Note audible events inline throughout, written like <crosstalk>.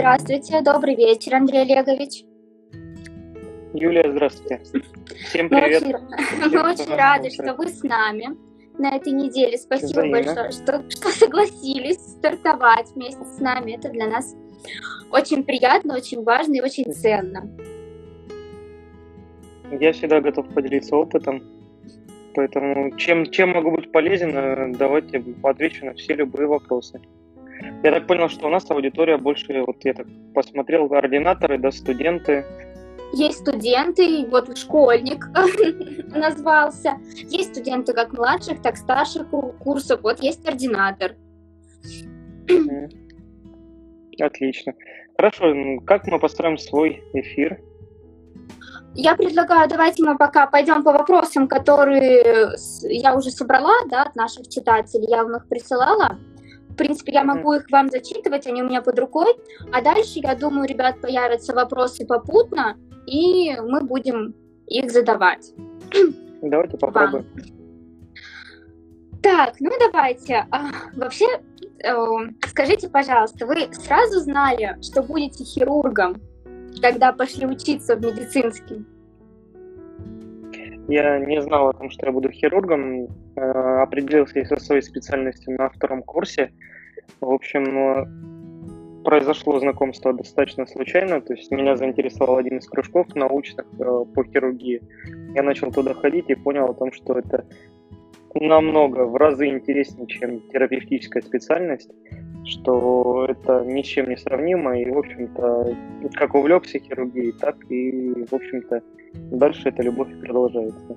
Здравствуйте, добрый вечер, Андрей Олегович. Юлия, здравствуйте. Всем привет. Мы очень, мы <laughs> очень рады, что вы с нами на этой неделе. Спасибо Взаимно. большое, что, <laughs> что согласились стартовать вместе с нами. Это для нас очень приятно, очень важно и очень ценно. Я всегда готов поделиться опытом. Поэтому чем, чем могу быть полезен, э, давайте отвечу на все любые вопросы. Я так понял, что у нас аудитория больше, вот я так посмотрел, координаторы, да, студенты. Есть студенты, вот школьник <laughs> назвался. Есть студенты как младших, так старших курсов. Вот есть координатор. Отлично. Хорошо, как мы построим свой эфир? Я предлагаю, давайте мы пока пойдем по вопросам, которые я уже собрала да, от наших читателей, я вам их присылала. В принципе, я могу их вам зачитывать, они у меня под рукой. А дальше, я думаю, ребят, появятся вопросы попутно, и мы будем их задавать. Давайте попробуем. Так, ну давайте. А, вообще, э, скажите, пожалуйста, вы сразу знали, что будете хирургом, когда пошли учиться в медицинский? Я не знал о том, что я буду хирургом. Э, определился со своей специальностью на втором курсе. В общем, э, произошло знакомство достаточно случайно. То есть меня заинтересовал один из кружков научных э, по хирургии. Я начал туда ходить и понял о том, что это намного, в разы интереснее, чем терапевтическая специальность, что это ни с чем не сравнимо, и, в общем-то, как увлекся хирургией, так и, в общем-то, дальше эта любовь продолжается.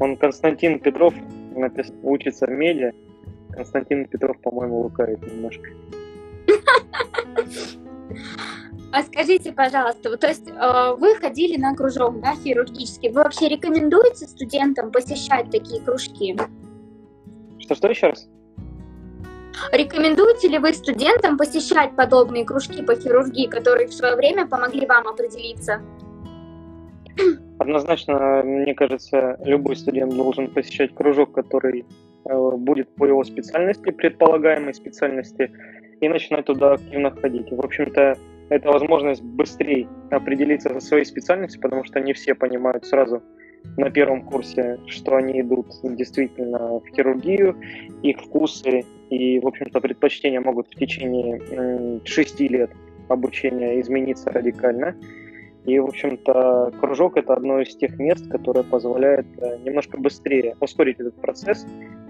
Он Константин Петров напис... учится в медиа, Константин Петров, по-моему, лукавит немножко. А скажите, пожалуйста, то есть э, вы ходили на кружок, да, хирургический. Вы вообще рекомендуете студентам посещать такие кружки? Что-что еще раз? Рекомендуете ли вы студентам посещать подобные кружки по хирургии, которые в свое время помогли вам определиться? Однозначно, мне кажется, любой студент должен посещать кружок, который э, будет по его специальности, предполагаемой специальности, и начинать туда активно ходить. В общем-то, это возможность быстрее определиться со своей специальностью, потому что не все понимают сразу, на первом курсе, что они идут действительно в хирургию, их вкусы и, в общем-то, предпочтения могут в течение шести лет обучения измениться радикально. И, в общем-то, кружок — это одно из тех мест, которое позволяет э, немножко быстрее ускорить этот процесс,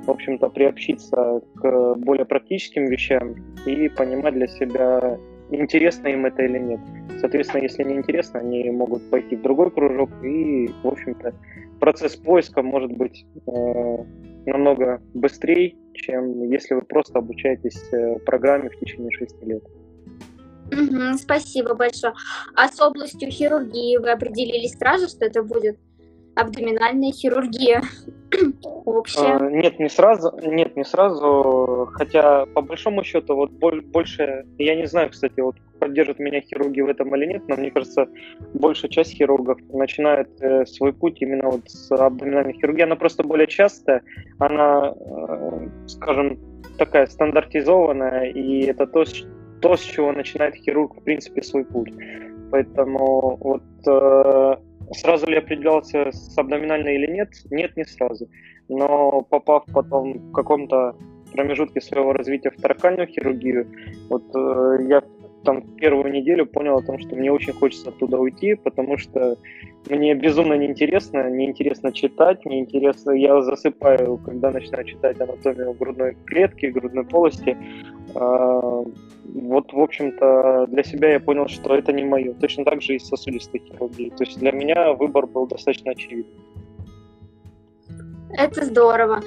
в общем-то, приобщиться к более практическим вещам и понимать для себя, интересно им это или нет. Соответственно, если не интересно, они могут пойти в другой кружок, и, в общем-то, процесс поиска может быть э, намного быстрее, чем если вы просто обучаетесь э, программе в течение шести лет. Спасибо большое. А с областью хирургии вы определились сразу, что это будет абдоминальная хирургия? <clears throat> общая? А, нет, не сразу, нет, не сразу, хотя по большому счету вот больше, я не знаю, кстати, вот поддержат меня хирурги в этом или нет, но мне кажется, большая часть хирургов начинает э, свой путь именно вот с абдоминальной хирургии. Она просто более частая, она, э, скажем, такая стандартизованная, и это то, то, с чего начинает хирург, в принципе, свой путь. Поэтому вот э, сразу ли определялся с абдоминальной или нет? Нет, не сразу. Но попав потом в каком-то промежутке своего развития в таракальную хирургию, вот э, я там первую неделю понял о том, что мне очень хочется оттуда уйти, потому что мне безумно неинтересно, неинтересно читать, неинтересно, я засыпаю, когда начинаю читать анатомию грудной клетки, грудной полости. А, вот, в общем-то, для себя я понял, что это не мое. Точно так же и с сосудистой хирургией. То есть для меня выбор был достаточно очевиден. Это здорово.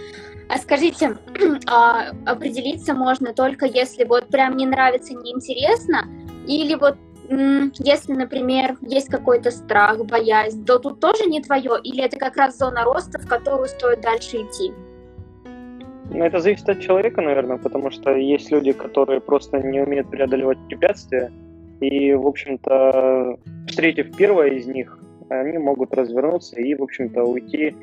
А скажите, <clears throat> а определиться можно только если вот прям не нравится, неинтересно, или вот если, например, есть какой-то страх, боязнь, то тут тоже не твое, или это как раз зона роста, в которую стоит дальше идти? Ну, это зависит от человека, наверное, потому что есть люди, которые просто не умеют преодолевать препятствия, и, в общем-то, встретив первое из них, они могут развернуться и, в общем-то, уйти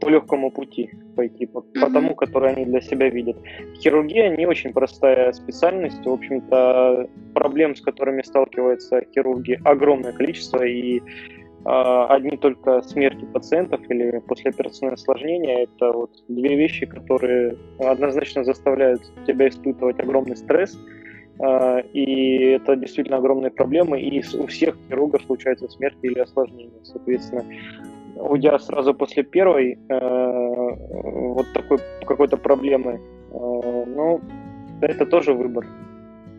по легкому пути пойти, по, по тому, который они для себя видят. Хирургия не очень простая специальность. В общем-то, проблем, с которыми сталкиваются хирурги, огромное количество, и э, одни только смерти пациентов или послеоперационное осложнение – это вот две вещи, которые однозначно заставляют тебя испытывать огромный стресс, э, и это действительно огромные проблемы, и у всех хирургов случаются смерти или осложнения. Соответственно, уйдя сразу после первой э, вот такой какой-то проблемы, э, ну, это тоже выбор.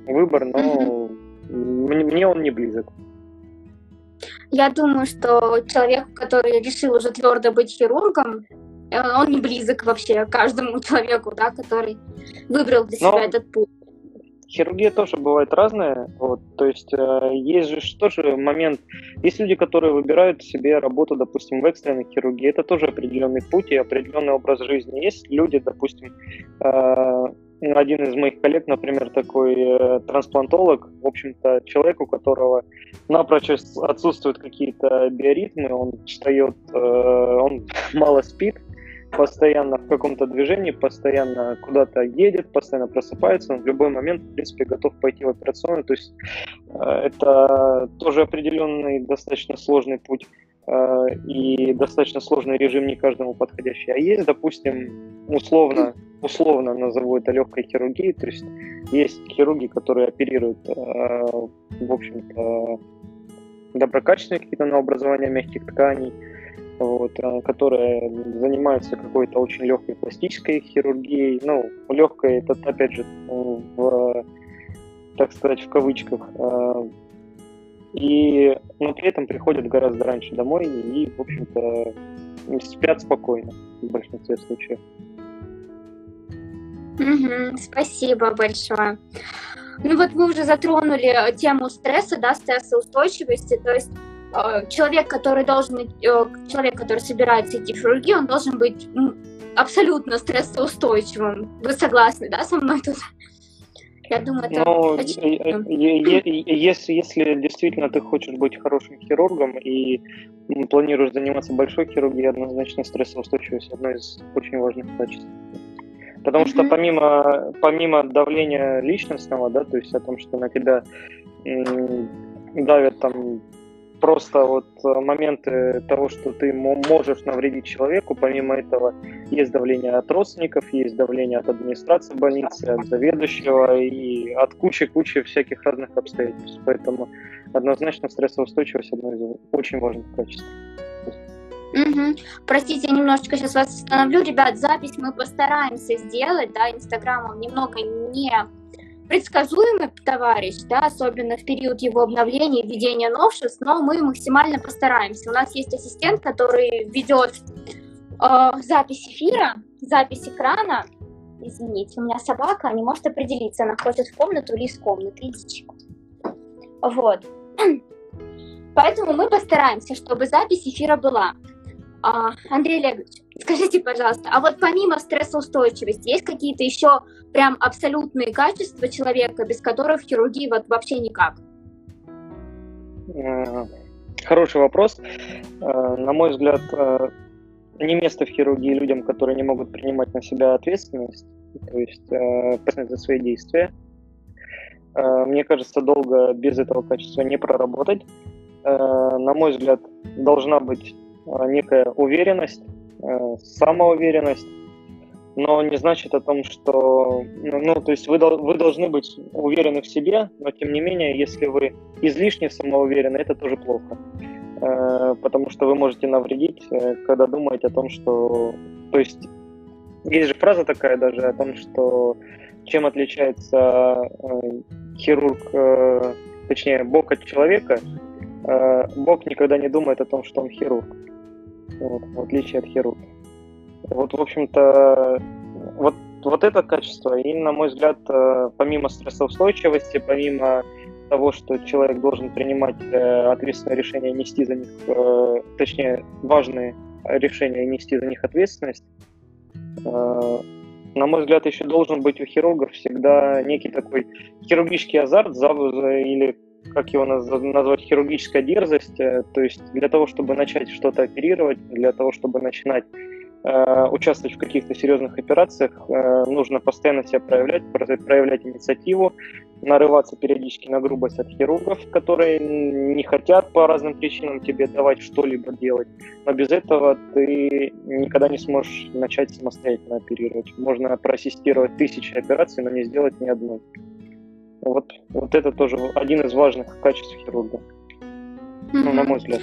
Выбор, но мне, мне он не близок. Я думаю, что человек, который решил уже твердо быть хирургом, э, он не близок вообще каждому <laughs> человеку, да, который выбрал для себя но... этот путь хирургия тоже бывает разная. Вот, то есть э, есть же тоже момент, есть люди, которые выбирают себе работу, допустим, в экстренной хирургии. Это тоже определенный путь и определенный образ жизни. Есть люди, допустим, э, один из моих коллег, например, такой э, трансплантолог, в общем-то, человек, у которого напрочь отсутствуют какие-то биоритмы, он встает, э, он <laughs> мало спит, постоянно в каком-то движении, постоянно куда-то едет, постоянно просыпается, он в любой момент, в принципе, готов пойти в операционную. То есть э, это тоже определенный достаточно сложный путь э, и достаточно сложный режим не каждому подходящий. А есть, допустим, условно, условно назову это легкой хирургией, то есть есть хирурги, которые оперируют, э, в общем-то, доброкачественные какие-то на образование мягких тканей, вот, э, которые занимаются какой-то очень легкой пластической хирургией. Ну, легкой, это опять же, в, так сказать, в кавычках. Э, и, но при этом приходят гораздо раньше домой и, в общем-то, спят спокойно в большинстве случаев. Угу, спасибо большое. Ну вот вы уже затронули тему стресса, да, стрессоустойчивости, то есть человек, который должен, э, человек, который собирается идти в хирургию, он должен быть абсолютно стрессоустойчивым. Вы согласны, да, со мной тут? Я думаю, это Но если, если действительно ты хочешь быть хорошим хирургом и планируешь заниматься большой хирургией, однозначно стрессоустойчивость одно из очень важных качеств. Потому mm-hmm. что помимо, помимо давления личностного, да, то есть о том, что на тебя давят там просто вот э, моменты того, что ты можешь навредить человеку, помимо этого есть давление от родственников, есть давление от администрации больницы, от заведующего и от кучи-кучи всяких разных обстоятельств. Поэтому однозначно стрессоустойчивость одно из очень важных качеств. Угу. Простите, я немножечко сейчас вас остановлю. Ребят, запись мы постараемся сделать, да, Инстаграм немного не предсказуемый товарищ, да, особенно в период его обновления и введения новшеств, но мы максимально постараемся. У нас есть ассистент, который ведет э, запись эфира, запись экрана. Извините, у меня собака не может определиться, она ходит в комнату или из комнаты. Идите. Вот. <clears throat> Поэтому мы постараемся, чтобы запись эфира была. А, Андрей Олегович, скажите, пожалуйста, а вот помимо стрессоустойчивости, есть какие-то еще прям абсолютные качества человека, без которых хирургии вот вообще никак? Э, хороший вопрос. Э, на мой взгляд, э, не место в хирургии людям, которые не могут принимать на себя ответственность, то есть ответственность за свои действия. Мне кажется, долго без этого качества не проработать. На мой взгляд, должна быть некая уверенность, самоуверенность, но не значит о том, что, ну, ну то есть вы, вы должны быть уверены в себе, но тем не менее, если вы излишне самоуверены, это тоже плохо, э, потому что вы можете навредить, когда думаете о том, что, то есть есть же фраза такая даже о том, что чем отличается хирург, точнее, Бог от человека, Бог никогда не думает о том, что он хирург вот, в отличие от хирурга. Вот, в общем-то, вот, вот это качество. И, на мой взгляд, э, помимо стрессоустойчивости, помимо того, что человек должен принимать э, ответственные решения, нести за них, э, точнее, важные решения нести за них ответственность, на мой взгляд, еще должен быть у хирургов всегда некий такой хирургический азарт или как его назвать, хирургическая дерзость, то есть для того, чтобы начать что-то оперировать, для того, чтобы начинать участвовать в каких-то серьезных операциях, э, нужно постоянно себя проявлять, проявлять инициативу, нарываться периодически на грубость от хирургов, которые не хотят по разным причинам тебе давать что-либо делать. Но без этого ты никогда не сможешь начать самостоятельно оперировать. Можно проассистировать тысячи операций, но не сделать ни одной. Вот, вот это тоже один из важных качеств хирурга. Mm-hmm. Ну, на мой взгляд.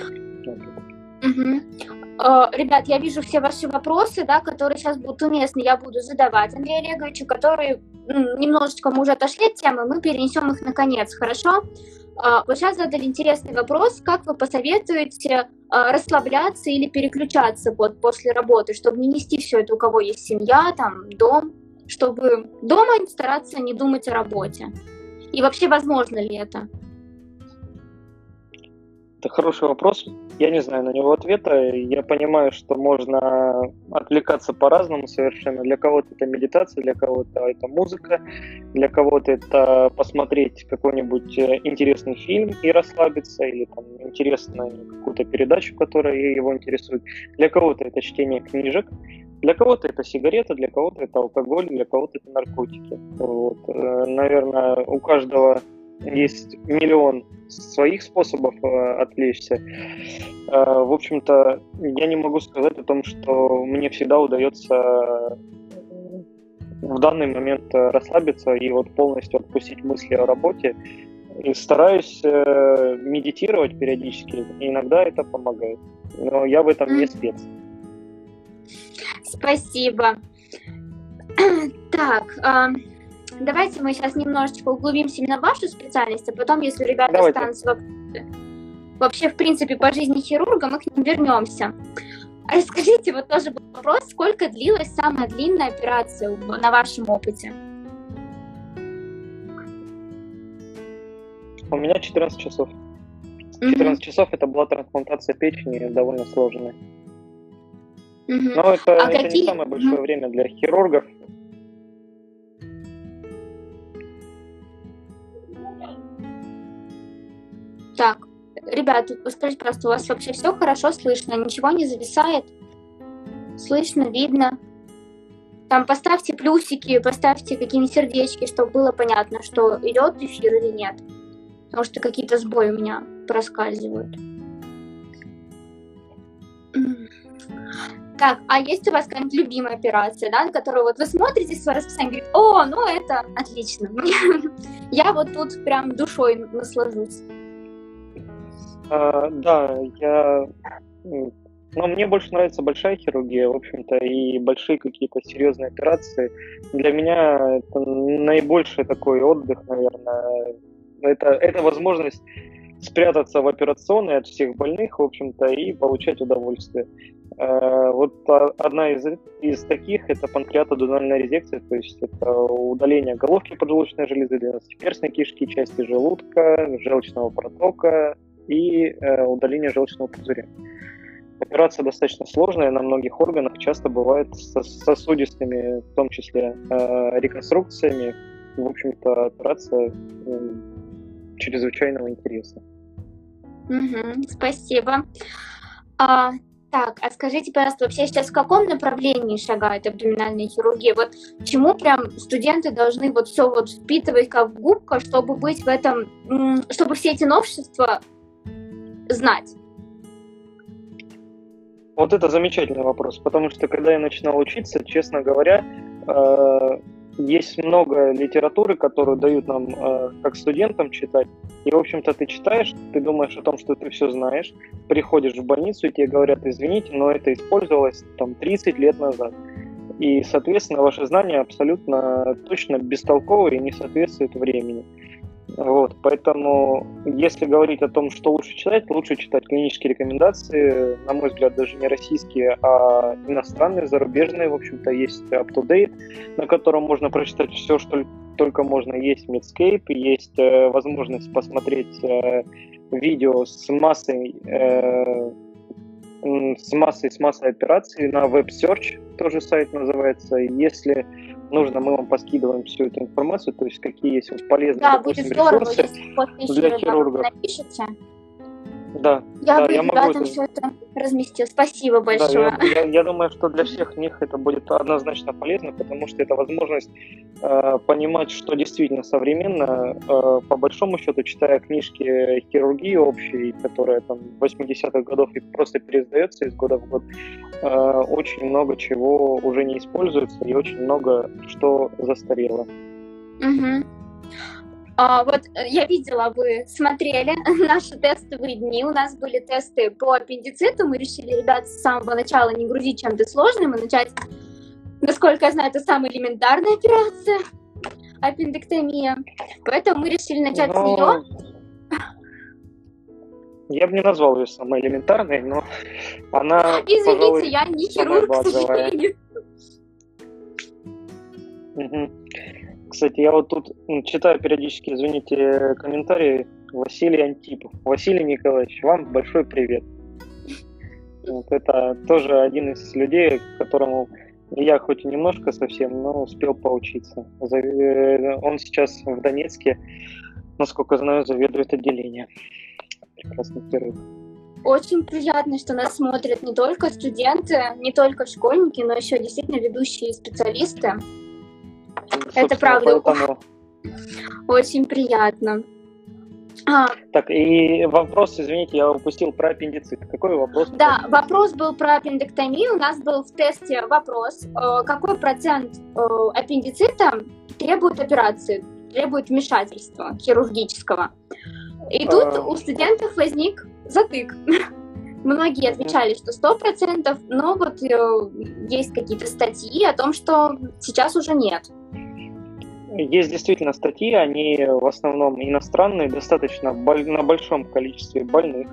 Mm-hmm. Ребят, я вижу все ваши вопросы, да, которые сейчас будут уместны, я буду задавать Андрею Олеговичу, которые немножечко мы уже отошли от темы, мы перенесем их наконец, хорошо? А, вот сейчас задали интересный вопрос, как вы посоветуете а, расслабляться или переключаться вот после работы, чтобы не нести все это, у кого есть семья, там, дом, чтобы дома стараться не думать о работе. И вообще, возможно ли это? Это хороший вопрос. Я не знаю на него ответа. Я понимаю, что можно отвлекаться по-разному совершенно. Для кого-то это медитация, для кого-то это музыка, для кого-то это посмотреть какой-нибудь э, интересный фильм и расслабиться, или там интересную какую-то передачу, которая его интересует. Для кого-то это чтение книжек, для кого-то это сигарета, для кого-то это алкоголь, для кого-то это наркотики. Вот. Э, наверное, у каждого есть миллион своих способов э, отвлечься. Э, в общем-то, я не могу сказать о том, что мне всегда удается в данный момент расслабиться и вот полностью отпустить мысли о работе. И стараюсь э, медитировать периодически, и иногда это помогает. Но я в этом не спец. Спасибо. <clears throat> Так, давайте мы сейчас немножечко углубимся именно в вашу специальность, а потом, если у ребят давайте. останутся вообще, в принципе, по жизни хирурга, мы к ним вернемся. А расскажите, вот тоже был вопрос, сколько длилась самая длинная операция на вашем опыте? У меня 14 часов. 14 mm-hmm. часов это была трансплантация печени, довольно сложная. Mm-hmm. Но это, а это какие... не самое большое mm-hmm. время для хирургов. Так, ребят, скажите, пожалуйста, у вас вообще все хорошо слышно? Ничего не зависает? Слышно, видно? Там поставьте плюсики, поставьте какие-нибудь сердечки, чтобы было понятно, что идет эфир или нет. Потому что какие-то сбои у меня проскальзывают. Так, а есть у вас какая-нибудь любимая операция, да, на которую вот вы смотрите свое расписание и говорите, о, ну это отлично, <laughs> я вот тут прям душой наслажусь. А, да, я... Но мне больше нравится большая хирургия, в общем-то, и большие какие-то серьезные операции. Для меня это наибольший такой отдых, наверное. Это, это возможность спрятаться в операционной от всех больных, в общем-то, и получать удовольствие. Э, вот одна из, из таких – это панкреатодональная резекция, то есть это удаление головки поджелудочной железы, двенадцатиперстной кишки, части желудка, желчного протока, и э, удаление желчного пузыря. Операция достаточно сложная на многих органах, часто бывает с сосудистыми, в том числе э, реконструкциями. В общем-то, операция э, чрезвычайного интереса. Угу, спасибо. А, так, а скажите, пожалуйста, вообще сейчас в каком направлении шагает абдоминальная хирургия? Вот чему прям студенты должны вот все вот впитывать как губка, чтобы быть в этом, чтобы все эти новшества знать? Вот это замечательный вопрос, потому что когда я начинал учиться, честно говоря, э, есть много литературы, которую дают нам э, как студентам читать. И, в общем-то, ты читаешь, ты думаешь о том, что ты все знаешь, приходишь в больницу, и тебе говорят, извините, но это использовалось там 30 лет назад. И, соответственно, ваши знания абсолютно точно бестолковые и не соответствуют времени. Вот, поэтому, если говорить о том, что лучше читать, лучше читать клинические рекомендации, на мой взгляд, даже не российские, а иностранные, зарубежные, в общем-то, есть UpToDate, на котором можно прочитать все, что только можно. Есть Medscape, есть э, возможность посмотреть э, видео с массой э, с массой, с массой операций на Web Search, тоже сайт называется. Если нужно, мы вам поскидываем всю эту информацию, то есть какие есть вот полезные да, будет здорово, ресурсы если для хирургов. Напишите. Да. Я да, бы я ребятам могу... все это разместил. Спасибо большое. Да, я, я, я думаю, что для всех них это будет однозначно полезно, потому что это возможность э, понимать, что действительно современно. Э, по большому счету, читая книжки хирургии общей, которая там 80-х годов и просто переиздается из года в год, э, очень много чего уже не используется и очень много что застарело. Угу. А, вот э, я видела, вы смотрели <laughs> наши тестовые дни. У нас были тесты по аппендициту. Мы решили, ребят, с самого начала не грузить чем-то сложным и начать, насколько я знаю, это самая элементарная операция аппендэктомия. Поэтому мы решили начать но... с нее. Я бы не назвал ее самой элементарной, но она. Извините, пожалуй, я не хирург, к сожалению. Угу. Кстати, я вот тут читаю периодически, извините, комментарии Василий Антипов. Василий Николаевич, вам большой привет. Вот это тоже один из людей, которому я хоть и немножко совсем, но успел поучиться. Э, он сейчас в Донецке, насколько знаю, заведует отделением. Прекрасный хирург. Очень приятно, что нас смотрят не только студенты, не только школьники, но еще действительно ведущие специалисты. Это правда. Поэтому... Очень приятно. А. Так, и вопрос, извините, я упустил про аппендицит. Какой вопрос? Да, вопрос был про аппендэктомию. У нас был в тесте вопрос, э, какой процент э, аппендицита требует операции, требует вмешательства хирургического. И тут а... у студентов возник затык. <laughs> Многие отвечали, что сто процентов, но вот э, есть какие-то статьи о том, что сейчас уже нет. Есть действительно статьи, они в основном иностранные, достаточно на большом количестве больных.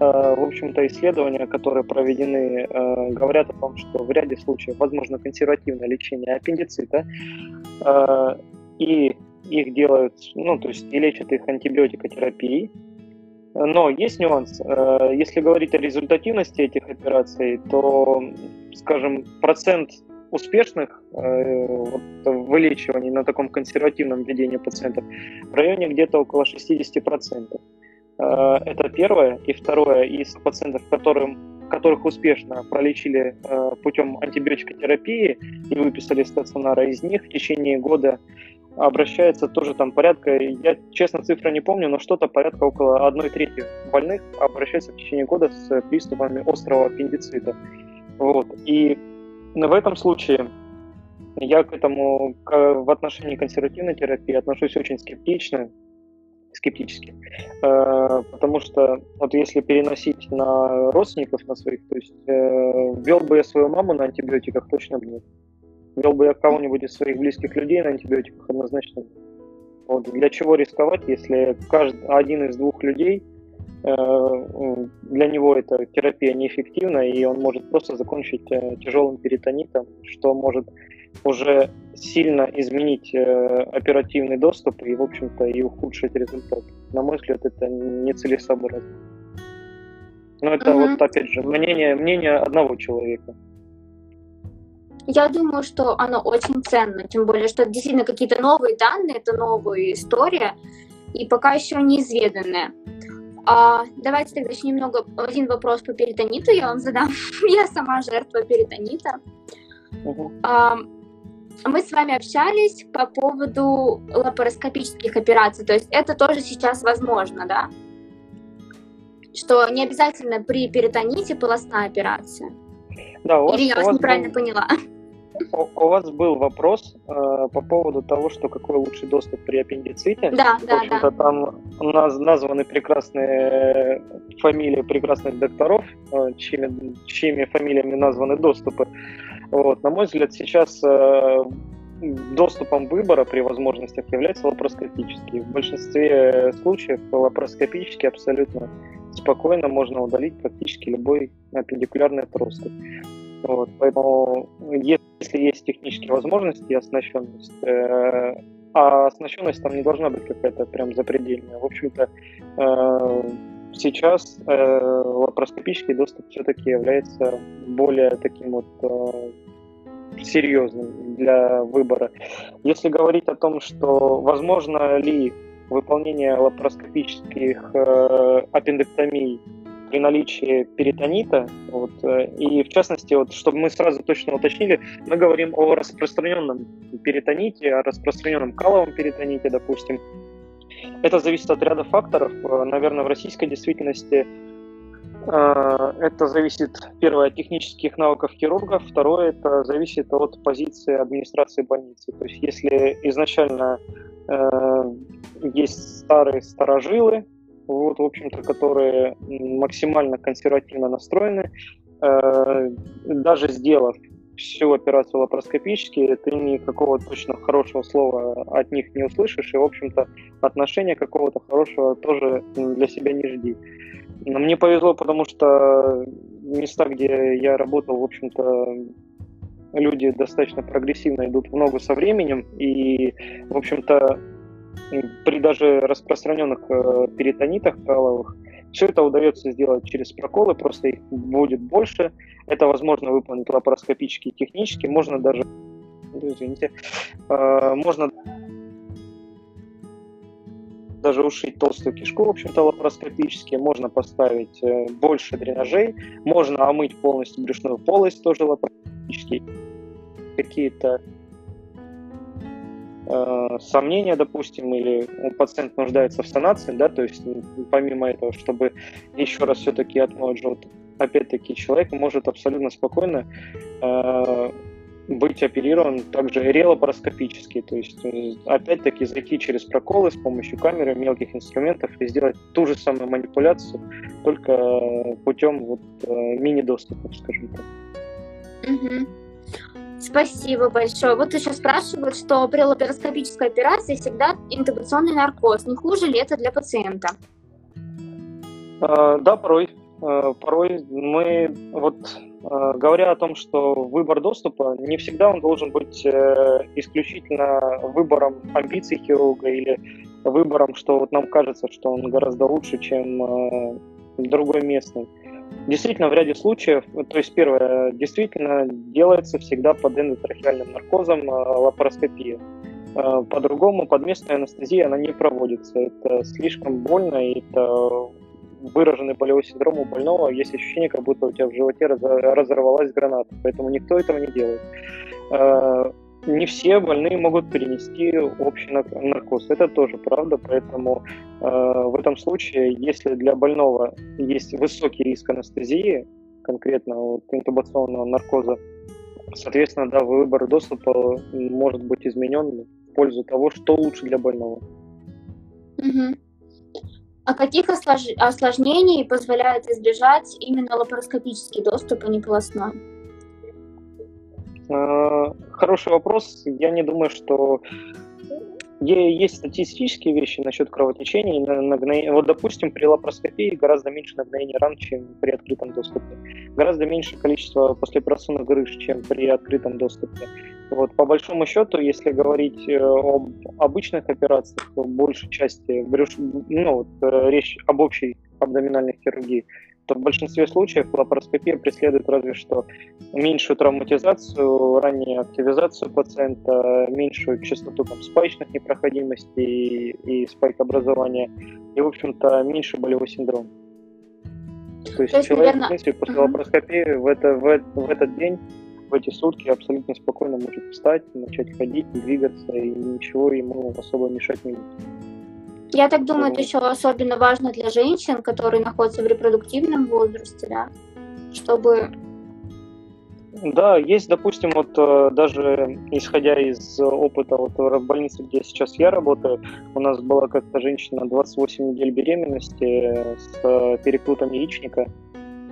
Э, в общем-то, исследования, которые проведены, э, говорят о том, что в ряде случаев возможно консервативное лечение аппендицита, э, и их делают, ну, то есть и лечат их антибиотикотерапией. Но есть нюанс. Если говорить о результативности этих операций, то, скажем, процент успешных э, вот, вылечиваний на таком консервативном ведении пациентов в районе где-то около 60%. Э, это первое. И второе, из пациентов, которым, которых успешно пролечили э, путем антибиотикотерапии и выписали стационара, из них в течение года обращается тоже там порядка, я честно цифры не помню, но что-то порядка около одной трети больных обращается в течение года с приступами острого аппендицита. Вот. И в этом случае я к этому к, в отношении консервативной терапии отношусь очень скептично, скептически, э, потому что вот если переносить на родственников, на своих, то есть э, вел бы я свою маму на антибиотиках, точно бы нет. Вел бы я кого-нибудь из своих близких людей на антибиотиках, однозначно нет. Вот. Для чего рисковать, если каждый, один из двух людей для него эта терапия неэффективна, и он может просто закончить э, тяжелым перитонитом, что может уже сильно изменить э, оперативный доступ и, в общем-то, и ухудшить результат. На мой взгляд, это нецелесообразно. Но это угу. вот, опять же, мнение, мнение одного человека. Я думаю, что оно очень ценно, тем более, что это действительно какие-то новые данные, это новая история, и пока еще неизведанная. А, давайте тогда еще немного один вопрос по перитониту я вам задам. <laughs> я сама жертва перитонита. Uh-huh. А, мы с вами общались по поводу лапароскопических операций, то есть это тоже сейчас возможно, да? Что не обязательно при перитоните полостная операция. Да, у вас, Или я вас неправильно был... поняла? У вас был вопрос э, по поводу того, что какой лучший доступ при аппендиците. Да, да, В общем-то, да. там наз, названы прекрасные фамилии прекрасных докторов, э, чьими, чьими фамилиями названы доступы. Вот. На мой взгляд, сейчас э, доступом выбора при возможностях является лапароскопический. В большинстве случаев лапароскопически абсолютно спокойно можно удалить практически любой аппендикулярный отросток. Вот, поэтому если есть технические возможности и оснащенность, э, а оснащенность там не должна быть какая-то прям запредельная. В общем-то, э, сейчас э, лапароскопический доступ все-таки является более таким вот э, серьезным для выбора. Если говорить о том, что возможно ли выполнение лапароскопических э, аппендэктомий при наличии перитонита. Вот, э, и в частности, вот, чтобы мы сразу точно уточнили, мы говорим о распространенном перитоните, о распространенном каловом перитоните, допустим. Это зависит от ряда факторов. Э, наверное, в российской действительности э, это зависит, первое, от технических навыков хирургов, второе, это зависит от позиции администрации больницы. То есть если изначально э, есть старые старожилы, вот, в общем-то, которые максимально консервативно настроены. Э, даже сделав всю операцию лапароскопически, ты никакого точно хорошего слова от них не услышишь, и, в общем-то, отношения какого-то хорошего тоже для себя не жди. Но мне повезло, потому что места, где я работал, в общем-то, люди достаточно прогрессивно идут в ногу со временем, и, в общем-то, при даже распространенных э, перитонитах каловых все это удается сделать через проколы, просто их будет больше. Это возможно выполнить лапароскопически и технически. Можно даже, извините, э, можно даже ушить толстую кишку, в общем-то, лапароскопически. Можно поставить э, больше дренажей. Можно омыть полностью брюшную полость тоже лапароскопически. Какие-то э, сомнения, допустим, или пациент нуждается в санации, да, то есть помимо этого, чтобы еще раз все-таки желтый, опять-таки человек может абсолютно спокойно э, быть оперирован также релапароскопически, то есть э, опять-таки зайти через проколы с помощью камеры, мелких инструментов и сделать ту же самую манипуляцию, только путем вот э, мини-доступа, скажем так. Угу. Спасибо большое. Вот еще спрашивают, что при лапароскопической операции всегда интубационный наркоз. Не хуже ли это для пациента? А, да, порой. А, порой мы, вот а, говоря о том, что выбор доступа, не всегда он должен быть э, исключительно выбором амбиций хирурга или выбором, что вот нам кажется, что он гораздо лучше, чем э, другой местный. Действительно, в ряде случаев, то есть первое, действительно делается всегда под эндотрахеальным наркозом э, лапароскопия. Э, по-другому подместная анестезия она не проводится. Это слишком больно, и это выраженный болевой синдром у больного. Есть ощущение, как будто у тебя в животе разорвалась граната. Поэтому никто этого не делает. Не все больные могут перенести общий наркоз. Это тоже правда, поэтому э, в этом случае, если для больного есть высокий риск анестезии, конкретно вот, интубационного наркоза, соответственно, да, выбор доступа может быть изменен в пользу того, что лучше для больного. Угу. А каких осложнений позволяет избежать именно лапароскопический доступ, а не полостной? Э, хороший вопрос. Я не думаю, что есть статистические вещи насчет кровотечения. Вот, допустим, при лапароскопии гораздо меньше нагноения ран, чем при открытом доступе. Гораздо меньше количество послеоперационных грыж, чем при открытом доступе. Вот, по большому счету, если говорить э, об обычных операциях, в большей части ну, вот, э, речь об общей абдоминальной хирургии, то в большинстве случаев лапароскопия преследует разве что меньшую травматизацию, раннюю активизацию пациента, меньшую частоту там, спаечных непроходимостей и, и спайк образования, и, в общем-то, меньше болевой синдром. То есть, То есть человек, наверное... в принципе, после uh-huh. лапароскопии в, это, в, в этот день в эти сутки абсолютно спокойно может встать, начать ходить, двигаться, и ничего ему особо мешать не будет. Я так думаю, это еще особенно важно для женщин, которые находятся в репродуктивном возрасте, да, чтобы... Да, есть, допустим, вот э, даже исходя из опыта вот в больнице, где сейчас я работаю, у нас была как-то женщина 28 недель беременности с э, перекрутом яичника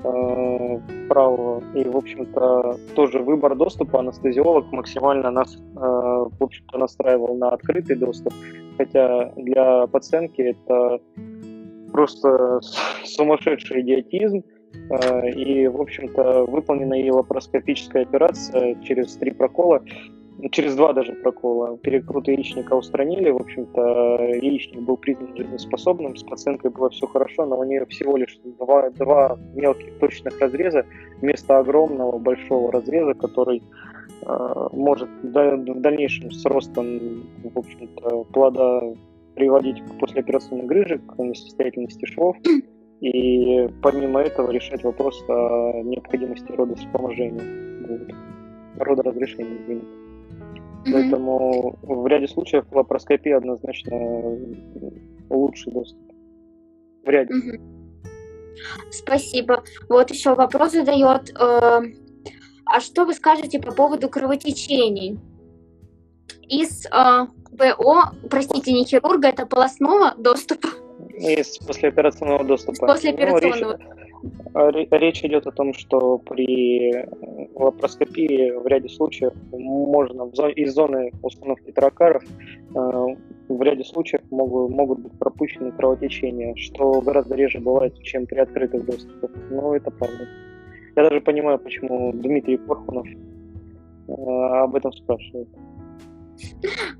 э, правого. И, в общем-то, тоже выбор доступа анестезиолог максимально нас, в общем-то, настраивал на открытый доступ хотя для пациентки это просто <laughs> сумасшедший идиотизм, э, и, в общем-то, выполнена ей лапароскопическая операция через три прокола, через два даже прокола. Перекрут яичника устранили, в общем-то, яичник был признан жизнеспособным, с пациенткой было все хорошо, но у нее всего лишь два, два мелких точных разреза вместо огромного большого разреза, который может в дальнейшем с ростом, в общем-то, плода приводить к послеоперационной грыже, к несостоятельности швов, <clears throat> и помимо этого решать вопрос о необходимости родовспоможения, вот, родоразрешения, извините. Mm-hmm. Поэтому в ряде случаев лапароскопия однозначно лучший доступ. В ряде. Mm-hmm. Спасибо. Вот еще вопрос задает. Э, а что вы скажете по поводу кровотечений? Из э, ПО, простите, не хирурга, это полостного доступа? Из послеоперационного доступа. Послеоперационного. Ну, речь, речь идет о том, что при лапароскопии в ряде случаев можно из зоны установки таракаров э, в ряде случаев могут, могут быть пропущены кровотечения, что гораздо реже бывает, чем при открытых доступах. Но это правда. Я даже понимаю, почему Дмитрий Порхунов э, об этом спрашивает.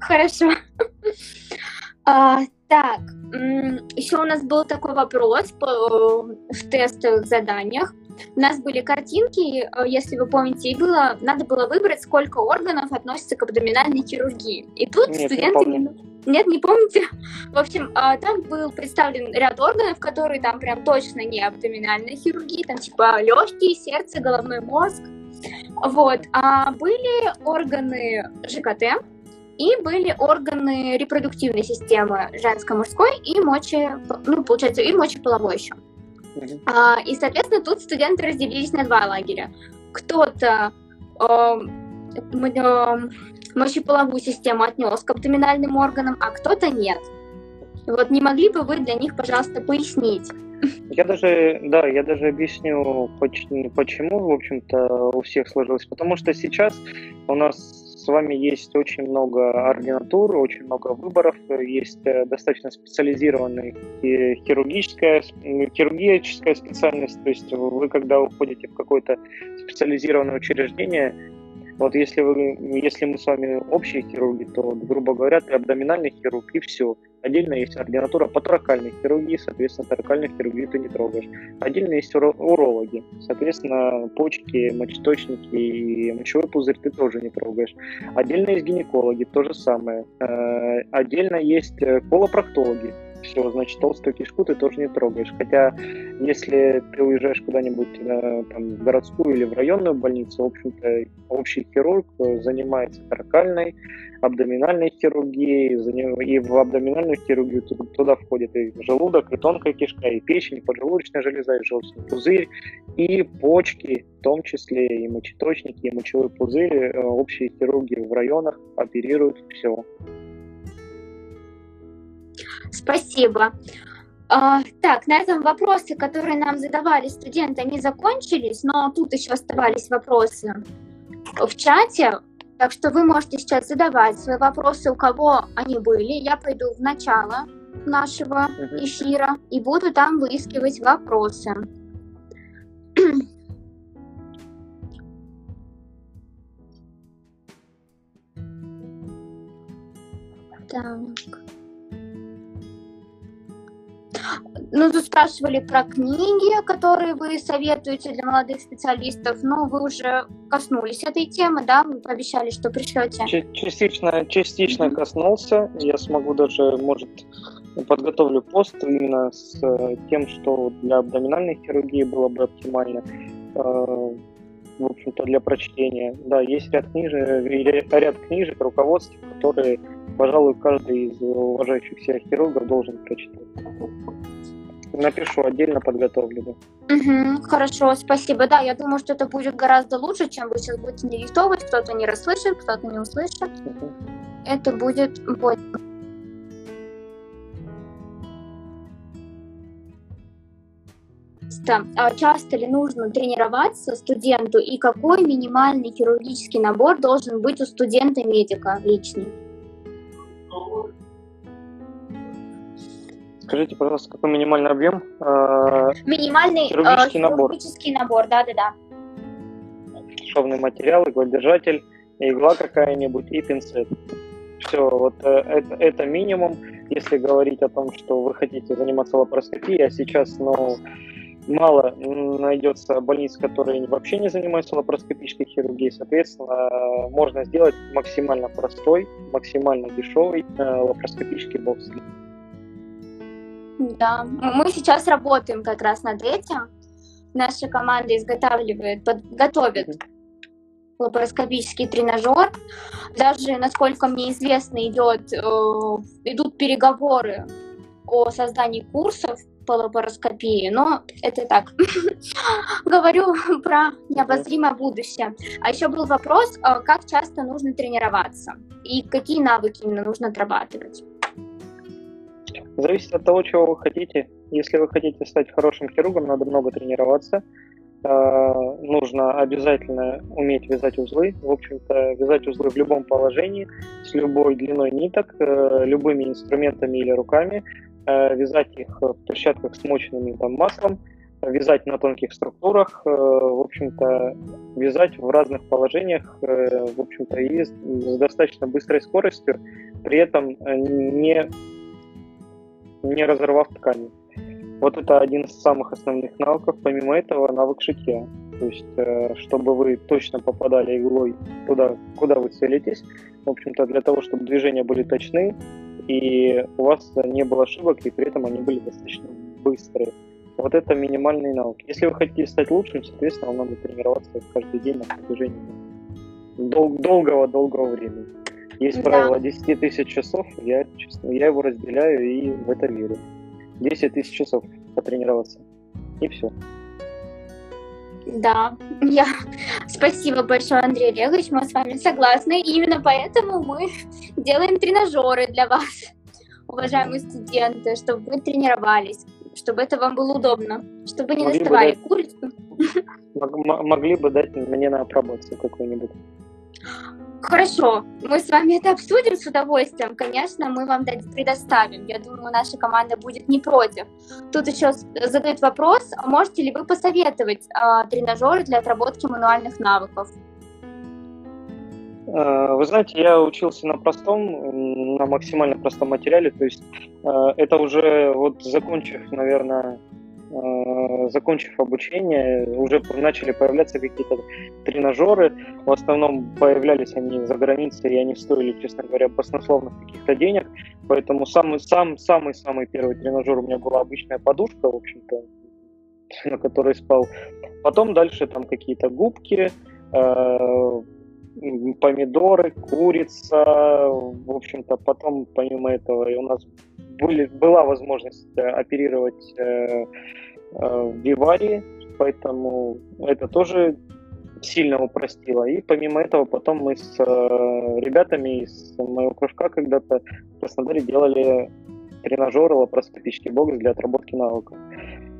Хорошо. А, так, еще у нас был такой вопрос по, в тестовых заданиях. У нас были картинки, э, если вы помните, и было, надо было выбрать, сколько органов относится к абдоминальной хирургии. И тут Нет, студенты... Не нет, не помните? В общем, а, там был представлен ряд органов, которые там прям точно не абдоминальная хирургия, там типа легкие, сердце, головной мозг. Вот. А были органы ЖКТ, и были органы репродуктивной системы женско-мужской и мочи, ну, получается, и мочеполовой еще. Mm-hmm. А, и, соответственно, тут студенты разделились на два лагеря. Кто-то э, э, мочеполовую систему отнес к абдоминальным органам, а кто-то нет. Вот не могли бы вы для них, пожалуйста, пояснить? Я даже, да, я даже объясню, почему, в общем-то, у всех сложилось. Потому что сейчас у нас с вами есть очень много ординатур, очень много выборов, есть э, достаточно специализированная хирургическая, хирургическая специальность, то есть вы, когда уходите в какое-то специализированное учреждение, вот если, вы, если мы с вами общие хирурги, то, грубо говоря, ты абдоминальный хирург и все. Отдельно есть ординатура по торакальной хирургии, соответственно, торакальную хирургию ты не трогаешь. Отдельно есть урологи, соответственно, почки, мочеточники и мочевой пузырь ты тоже не трогаешь. Отдельно есть гинекологи, то же самое. Э, отдельно есть э, колопроктологи, все, значит, толстую кишку ты тоже не трогаешь. Хотя, если ты уезжаешь куда-нибудь э, там, в городскую или в районную больницу, в общем-то, общий хирург э, занимается таракальной, абдоминальной хирургией, и в абдоминальную хирургию туда входит и желудок, и тонкая кишка, и печень, и поджелудочная железа, и желчный пузырь, и почки, в том числе и мочеточники, и мочевой пузырь. Э, общие хирурги в районах оперируют все. Спасибо. А, так, на этом вопросы, которые нам задавали студенты, они закончились, но тут еще оставались вопросы в чате. Так что вы можете сейчас задавать свои вопросы, у кого они были. Я пойду в начало нашего эфира и буду там выискивать вопросы. <clears throat> Так. Ну, тут спрашивали про книги, которые вы советуете для молодых специалистов, но вы уже коснулись этой темы, да? Вы пообещали, что пришлете. Частично, частично mm-hmm. коснулся. Я смогу даже, может, подготовлю пост именно с э, тем, что для абдоминальной хирургии было бы оптимально. Э, в общем-то, для прочтения. Да, есть ряд книжек, ряд книжек, руководств, которые, пожалуй, каждый из уважающих себя хирургов должен прочитать. Напишу отдельно, подготовлю. Да. Угу, хорошо, спасибо. Да, я думаю, что это будет гораздо лучше, чем вы сейчас будете не диктовать, кто-то не расслышит, кто-то не услышит. Угу. Это будет больше. А часто ли нужно тренироваться студенту и какой минимальный хирургический набор должен быть у студента-медика личный? Скажите, пожалуйста, какой минимальный объем? А, минимальный хирургический, э, набор. хирургический набор, да-да-да. Шовный материал, иглодержатель, игла какая-нибудь и пинцет. Все, вот э, это, это минимум, если говорить о том, что вы хотите заниматься лапароскопией, а сейчас, ну, мало найдется больниц, которые вообще не занимаются лапароскопической хирургией. Соответственно, можно сделать максимально простой, максимально дешевый э, лапароскопический бокс. Да, мы сейчас работаем как раз над этим. Наша команда изготавливает, подготовит лапароскопический тренажер. Даже, насколько мне известно, идет, э, идут переговоры о создании курсов по лапароскопии, но это так. <laughs> Говорю <laughs> про необозримое будущее. А еще был вопрос, э, как часто нужно тренироваться и какие навыки именно нужно отрабатывать. Зависит от того, чего вы хотите. Если вы хотите стать хорошим хирургом, надо много тренироваться. Э, нужно обязательно уметь вязать узлы. В общем-то, вязать узлы в любом положении, с любой длиной ниток, э, любыми инструментами или руками, э, вязать их в перчатках смоченными там, маслом, вязать на тонких структурах, в общем-то, вязать в разных положениях, в общем-то, и с достаточно быстрой скоростью, при этом не, не разорвав ткани. Вот это один из самых основных навыков. Помимо этого, навык шитья. То есть, э, чтобы вы точно попадали иглой туда, куда вы целитесь. В общем-то, для того, чтобы движения были точны, и у вас не было ошибок, и при этом они были достаточно быстрые. Вот это минимальный навык. Если вы хотите стать лучшим, соответственно, вам надо тренироваться каждый день на протяжении долгого-долгого времени. Есть да. правило 10 тысяч часов, я, честно, я его разделяю и в это верю. 10 тысяч часов потренироваться. И все. Да, я... спасибо большое, Андрей Олегович, мы с вами согласны. И именно поэтому мы делаем тренажеры для вас, уважаемые студенты, чтобы вы тренировались, чтобы это вам было удобно, чтобы не могли доставали дать... курицу. Могли бы дать мне на апробацию какую-нибудь. Хорошо, мы с вами это обсудим с удовольствием. Конечно, мы вам предоставим. Я думаю, наша команда будет не против. Тут еще задают вопрос, можете ли вы посоветовать э, тренажеры для отработки мануальных навыков? А, вы знаете, я учился на простом, на максимально простом материале, то есть а, это уже вот закончив, наверное, Э, закончив обучение, уже начали появляться какие-то тренажеры. В основном появлялись они за границей, и они стоили, честно говоря, баснословных каких-то денег. Поэтому самый, сам, самый, самый первый тренажер у меня была обычная подушка, в общем-то, на которой спал. Потом дальше там какие-то губки, э, помидоры, курица, в общем-то, потом помимо этого у нас были, была возможность э, оперировать э, э, в Виварии, поэтому это тоже сильно упростило. И помимо этого потом мы с э, ребятами из моего кружка когда-то в Краснодаре делали тренажеры лапароскопический бокс для отработки навыков.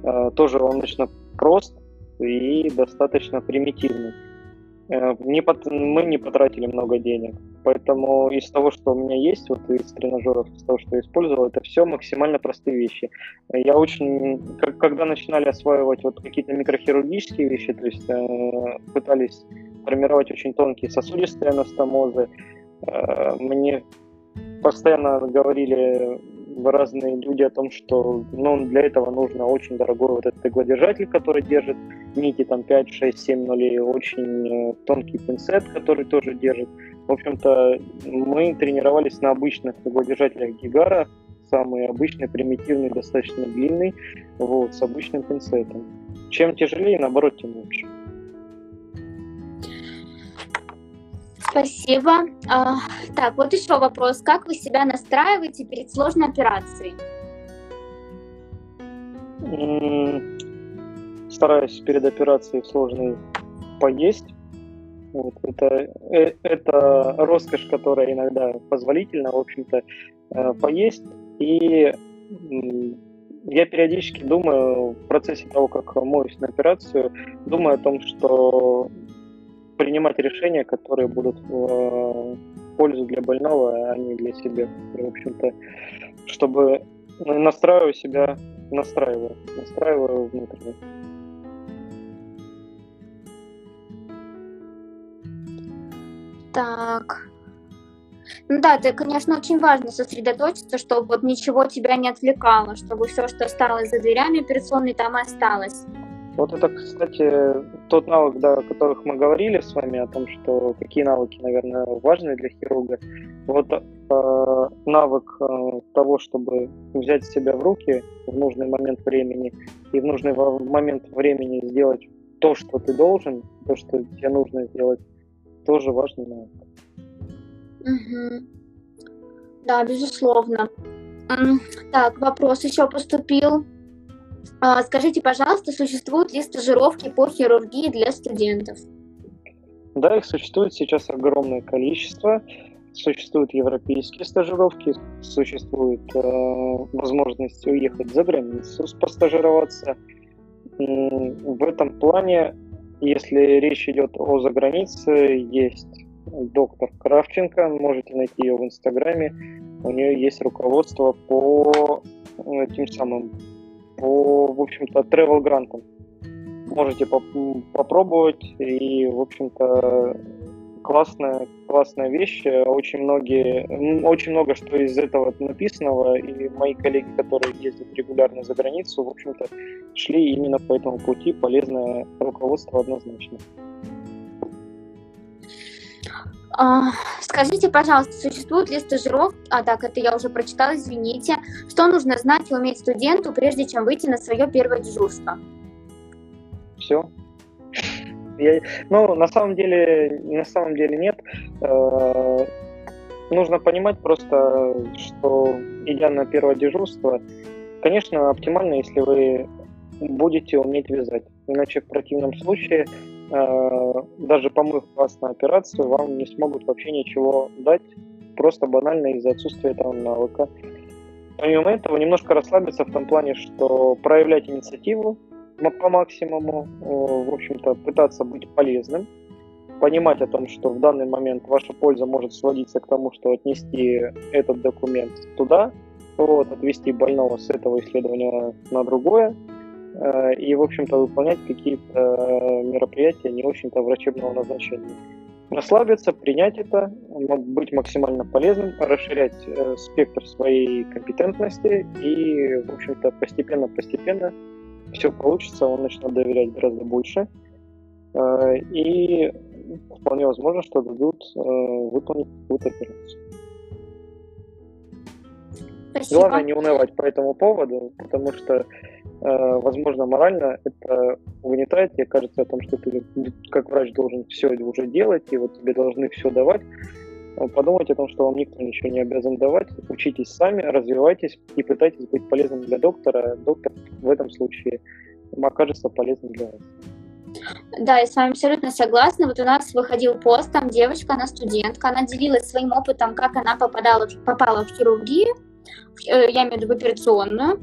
Э, тоже он достаточно прост и достаточно примитивный. Э, не пот... мы не потратили много денег. Поэтому из того, что у меня есть, вот из тренажеров, из того, что я использовал, это все максимально простые вещи. Я очень, когда начинали осваивать вот какие-то микрохирургические вещи, то есть э, пытались формировать очень тонкие сосудистые анастомозы, э, мне постоянно говорили разные люди о том, что ну, для этого нужно очень дорогой вот этот иглодержатель, который держит нити там 5, 6, 7 нулей, очень э, тонкий пинцет, который тоже держит. В общем-то, мы тренировались на обычных иглодержателях Гигара, самый обычный, примитивный, достаточно длинный, вот, с обычным пинцетом. Чем тяжелее, наоборот, тем лучше. Спасибо. А, так, вот еще вопрос. Как вы себя настраиваете перед сложной операцией? Стараюсь перед операцией сложной поесть. Вот, это, э, это роскошь, которая иногда позволительна, в общем-то, э, поесть. И я периодически думаю в процессе того, как моюсь на операцию, думаю о том, что принимать решения, которые будут в пользу для больного, а не для себя. И, в общем-то, чтобы настраиваю себя, настраиваю, настраиваю внутренне. Так. Ну да, это, конечно, очень важно сосредоточиться, чтобы вот ничего тебя не отвлекало, чтобы все, что осталось за дверями операционной, там и осталось. Вот это, кстати, тот навык, да, о которых мы говорили с вами, о том, что какие навыки, наверное, важны для хирурга. вот э, навык э, того, чтобы взять себя в руки в нужный момент времени и в нужный момент времени сделать то, что ты должен, то, что тебе нужно сделать, тоже важный навык. Угу. Да, безусловно. Так, вопрос еще поступил. А, скажите, пожалуйста, существуют ли стажировки по хирургии для студентов? Да, их существует сейчас огромное количество. Существуют европейские стажировки, существует э, возможность уехать за границу, постажироваться. В этом плане, если речь идет о загранице, есть доктор Кравченко, можете найти ее в Инстаграме. У нее есть руководство по э, тем самым, по, в общем-то, travel грантам. Можете поп- попробовать, и, в общем-то, классная, классная вещь. Очень многие, очень много что из этого написанного, и мои коллеги, которые ездят регулярно за границу, в общем-то, шли именно по этому пути. Полезное руководство однозначно. А, скажите, пожалуйста, существует ли стажировка? А, так, это я уже прочитала, извините. Что нужно знать и уметь студенту, прежде чем выйти на свое первое дежурство? Все. Я, ну, на самом деле, на самом деле нет. Э, нужно понимать просто, что идя на первое дежурство, конечно, оптимально, если вы будете уметь вязать. Иначе в противном случае даже помыв вас на операцию, вам не смогут вообще ничего дать, просто банально из-за отсутствия этого навыка. Помимо этого, немножко расслабиться в том плане, что проявлять инициативу по максимуму, э, в общем-то, пытаться быть полезным, понимать о том, что в данный момент ваша польза может сводиться к тому, что отнести этот документ туда, вот, отвести больного с этого исследования на другое, Э, и, в общем-то, выполнять какие-то э, мероприятия не очень-то врачебного назначения. Расслабиться, принять это, быть максимально полезным, расширять э, спектр своей компетентности и, в общем-то, постепенно-постепенно все получится, он начнет доверять гораздо больше. И вполне возможно, что дадут выполнить какую-то операцию. Спасибо. Главное не унывать по этому поводу, потому что Э, возможно, морально это угнетает, тебе кажется о том, что ты как врач должен все уже делать, и вот тебе должны все давать. Подумайте о том, что вам никто ничего не обязан давать. Учитесь сами, развивайтесь и пытайтесь быть полезным для доктора. Доктор в этом случае окажется полезным для вас. Да, я с вами абсолютно согласна. Вот у нас выходил пост, там девочка, она студентка, она делилась своим опытом, как она попадала, попала в хирургию, я имею в виду в операционную,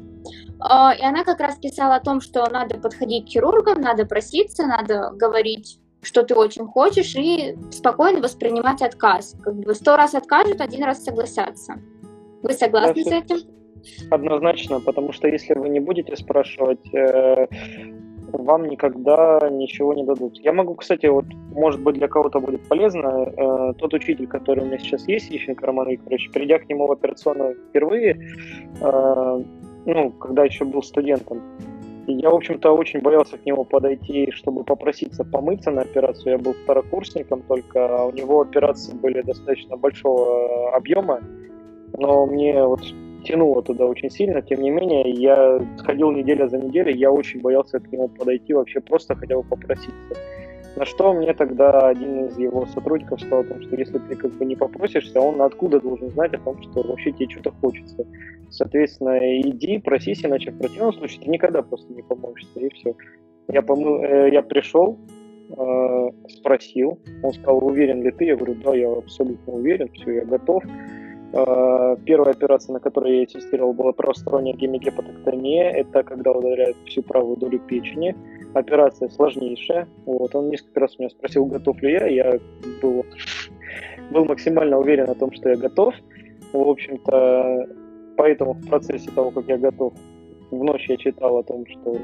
а, и она как раз писала о том, что надо подходить к хирургам, надо проситься, надо говорить, что ты очень хочешь, и спокойно воспринимать отказ. Как бы сто раз откажут, один раз согласятся. Вы согласны да, с этим? Однозначно, потому что если вы не будете спрашивать, э, вам никогда ничего не дадут. Я могу, кстати, вот, может быть, для кого-то будет полезно, э, тот учитель, который у меня сейчас есть, Ищенко Роман Викторович, придя к нему в операционную впервые, э, ну, когда еще был студентом. Я, в общем-то, очень боялся к нему подойти, чтобы попроситься помыться на операцию. Я был второкурсником только, а у него операции были достаточно большого объема, но мне вот тянуло туда очень сильно. Тем не менее, я ходил неделя за неделей, я очень боялся к нему подойти, вообще просто хотел попроситься. На что мне тогда один из его сотрудников сказал о том, что если ты как бы не попросишься, он откуда должен знать о том, что вообще тебе что-то хочется. Соответственно, иди, просись, иначе в противном случае ты никогда просто не помоешься, и все. Я, помыл, э, я пришел, э, спросил, он сказал, уверен ли ты? Я говорю, да, я абсолютно уверен, все, я готов. Э, первая операция, на которой я ассистировал, была правосторонняя гемигепатоктомия. Это когда удаляют всю правую долю печени операция сложнейшая. Вот, он несколько раз меня спросил, готов ли я. Я был, был максимально уверен о том, что я готов. В общем-то, поэтому в процессе того, как я готов, в ночь я читал о том, что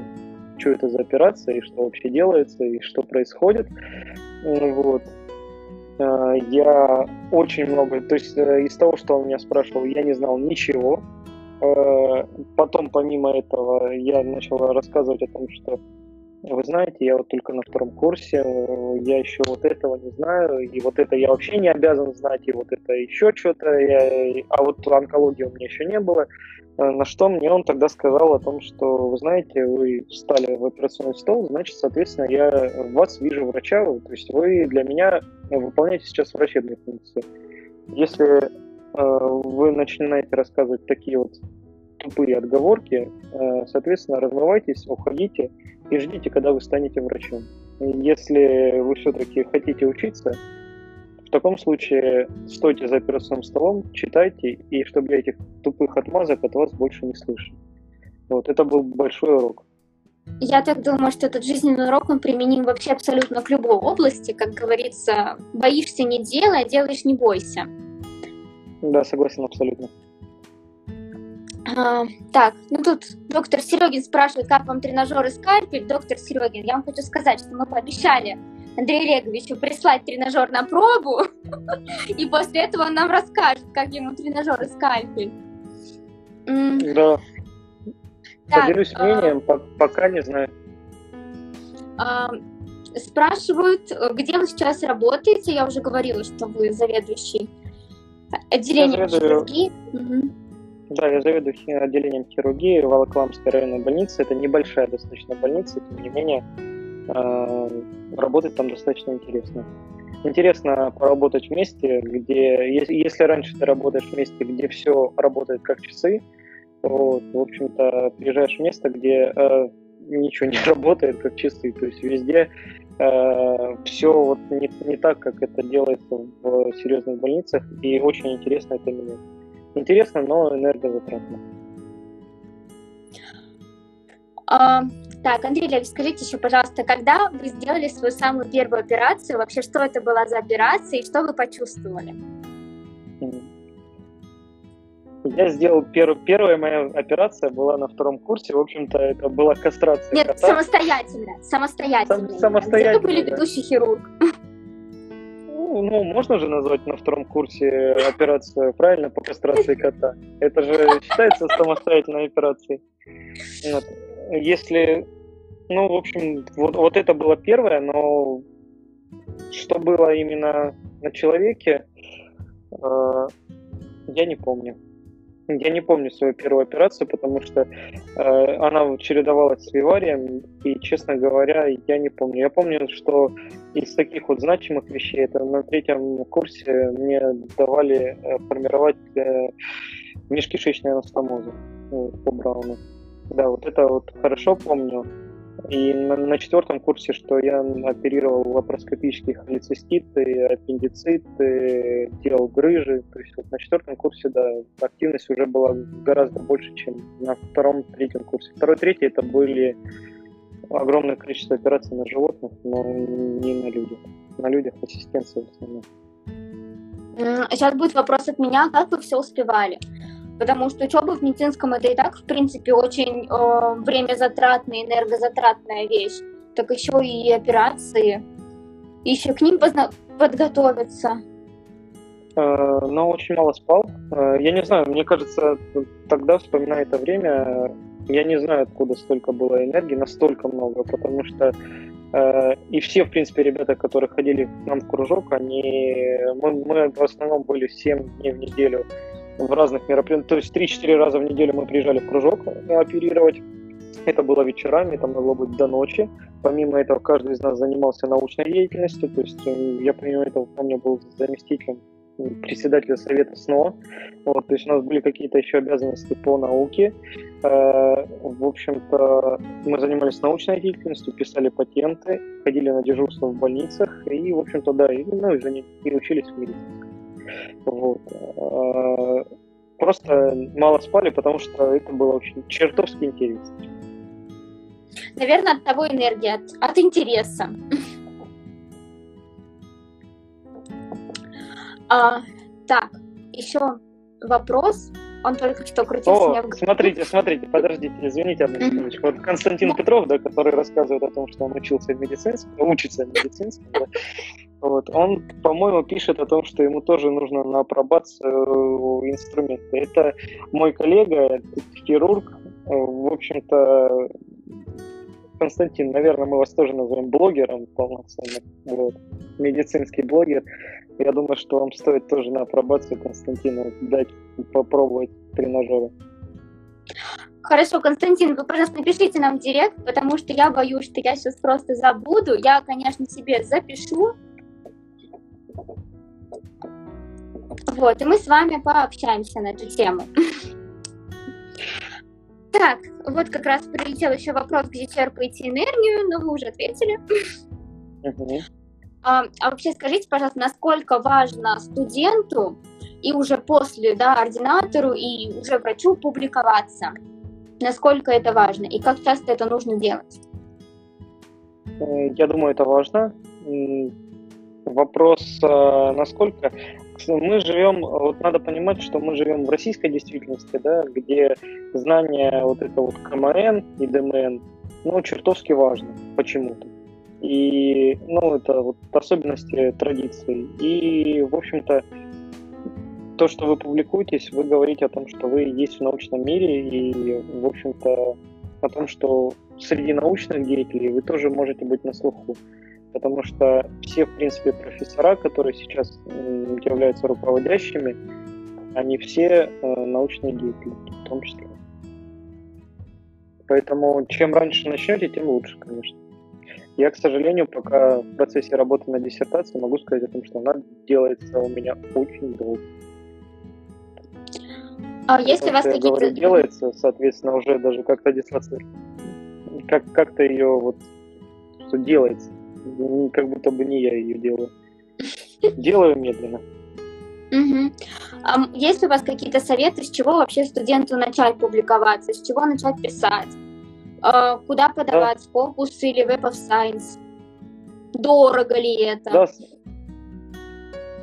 что это за операция, и что вообще делается, и что происходит. Вот. А, я очень много, то есть э, из того, что он меня спрашивал, я не знал ничего. А, потом, помимо этого, я начал рассказывать о том, что вы знаете, я вот только на втором курсе, я еще вот этого не знаю, и вот это я вообще не обязан знать, и вот это еще что-то, а вот онкологии у меня еще не было. Э, на что мне он тогда сказал о том, что, вы знаете, вы встали в операционный стол, значит, соответственно, я вас вижу врача, то есть вы для меня выполняете сейчас врачебные функции. Если э, вы начинаете рассказывать такие вот тупые отговорки, э, соответственно, размывайтесь, уходите и ждите, когда вы станете врачом. Если вы все-таки хотите учиться, в таком случае стойте за операционным столом, читайте, и чтобы я этих тупых отмазок от вас больше не слышал. Вот, это был большой урок. Я так думаю, что этот жизненный урок, он применим вообще абсолютно к любой области. Как говорится, боишься не делай, а делаешь не бойся. Да, согласен абсолютно. А, так, ну тут доктор Серегин спрашивает, как вам тренажер и скальпель. Доктор Серегин, я вам хочу сказать, что мы пообещали Андрею Олеговичу прислать тренажер на пробу, <laughs> и после этого он нам расскажет, как ему тренажер и скальпель. Да. Так, Поделюсь а, мнением, а... пока не знаю. А, спрашивают, где вы сейчас работаете. Я уже говорила, что вы заведующий отделением хирургии. Угу. Да, я заведую отделением хирургии в Волоколамской районной больнице. Это небольшая достаточно больница, тем не менее, э, работать там достаточно интересно. Интересно поработать вместе, где, если, раньше ты работаешь в месте, где все работает как часы, то, в общем-то, приезжаешь в место, где э, ничего не <laughs> работает как часы, то есть везде э, все вот не, не так, как это делается в серьезных больницах, и очень интересно это менять. Интересно, но энергозатратно. А, так, Андрей Лев, скажите еще, пожалуйста, когда вы сделали свою самую первую операцию, вообще что это была за операция и что вы почувствовали? Я сделал первую, первая моя операция была на втором курсе, в общем-то это была кастрация. Нет, кота. самостоятельно, самостоятельно. Сам, самостоятельно. Вы были ведущий хирург. Ну, можно же назвать на втором курсе операцию, правильно, по кастрации кота. Это же считается самостоятельной операцией. Вот. Если, ну, в общем, вот, вот это было первое, но что было именно на человеке, э, я не помню. Я не помню свою первую операцию, потому что э, она чередовалась с виварием, и, честно говоря, я не помню. Я помню, что из таких вот значимых вещей, это на третьем курсе мне давали э, формировать э, межкишечные анастомозы ну, по Брауну. Да, вот это вот хорошо помню. И на, на четвертом курсе, что я оперировал лапароскопические холециститы, аппендициты, делал грыжи. То есть вот на четвертом курсе, да, активность уже была гораздо больше, чем на втором, третьем курсе. Второй, третий это были огромное количество операций на животных, но не на людях. На людях ассистенция в основном. Сейчас будет вопрос от меня, как вы все успевали? Потому что учеба в медицинском это и так, в принципе, очень э, время затратная, энергозатратная вещь. Так еще и операции, еще к ним позна- подготовиться. Э, но очень мало спал. Э, я не знаю, мне кажется, тогда, вспоминая это время, я не знаю, откуда столько было энергии, настолько много, потому что э, и все, в принципе, ребята, которые ходили к нам в кружок, они, мы, мы в основном были 7 дней в неделю в разных мероприятиях. То есть 3-4 раза в неделю мы приезжали в кружок оперировать. Это было вечерами, это могло быть до ночи. Помимо этого, каждый из нас занимался научной деятельностью. То есть э, я помимо этого помню был заместителем председателя совета СНО. Вот, то есть у нас были какие-то еще обязанности по науке. Э, в общем-то, мы занимались научной деятельностью, писали патенты, ходили на дежурство в больницах и, в общем-то, да, и, ну, и, учились в медицинском. Вот. А, просто мало спали, потому что это было очень чертовски интересно. Наверное, от того энергии, от, от интереса. А, так, еще вопрос. Он только что крутился О, меня в Смотрите, смотрите, подождите, извините одну секундочку. Вот Константин. Петров, да, который рассказывает о том, что он учился в медицинском, учится в медицинском, да, вот, он, по-моему, пишет о том, что ему тоже нужно на апробацию инструменты. Это мой коллега, хирург, в общем-то, Константин, наверное, мы вас тоже назовем блогером полноценным. Вот. Медицинский блогер. Я думаю, что вам стоит тоже на апробацию Константину дать попробовать тренажеры. Хорошо, Константин, вы, пожалуйста, напишите нам в директ, потому что я боюсь, что я сейчас просто забуду. Я, конечно, себе запишу. Вот, и мы с вами пообщаемся на эту тему. Так, вот как раз прилетел еще вопрос, где черпаете энергию, но вы уже ответили. А, а вообще скажите, пожалуйста, насколько важно студенту и уже после, да, ординатору и уже врачу публиковаться? Насколько это важно и как часто это нужно делать? Э, я думаю, это важно. Вопрос, э, насколько мы живем, вот надо понимать, что мы живем в российской действительности, да, где знание вот это вот КМН и ДМН, ну, чертовски важно почему-то. И, ну, это вот особенности традиций. И, в общем-то, то, что вы публикуетесь, вы говорите о том, что вы есть в научном мире, и, в общем-то, о том, что среди научных деятелей вы тоже можете быть на слуху потому что все, в принципе, профессора, которые сейчас являются руководящими, они все э, научные деятели, в том числе. Поэтому чем раньше начнете, тем лучше, конечно. Я, к сожалению, пока в процессе работы над диссертацией могу сказать о том, что она делается у меня очень долго. А если у вас какие-то... Говорю, делается, соответственно, уже даже как-то диссертация, как- как-то ее вот, что делается как будто бы не я ее делаю. Делаю медленно. Угу. А есть у вас какие-то советы, с чего вообще студенту начать публиковаться, с чего начать писать? А, куда подавать, да. Scopus или Web of Science? Дорого ли это? Да,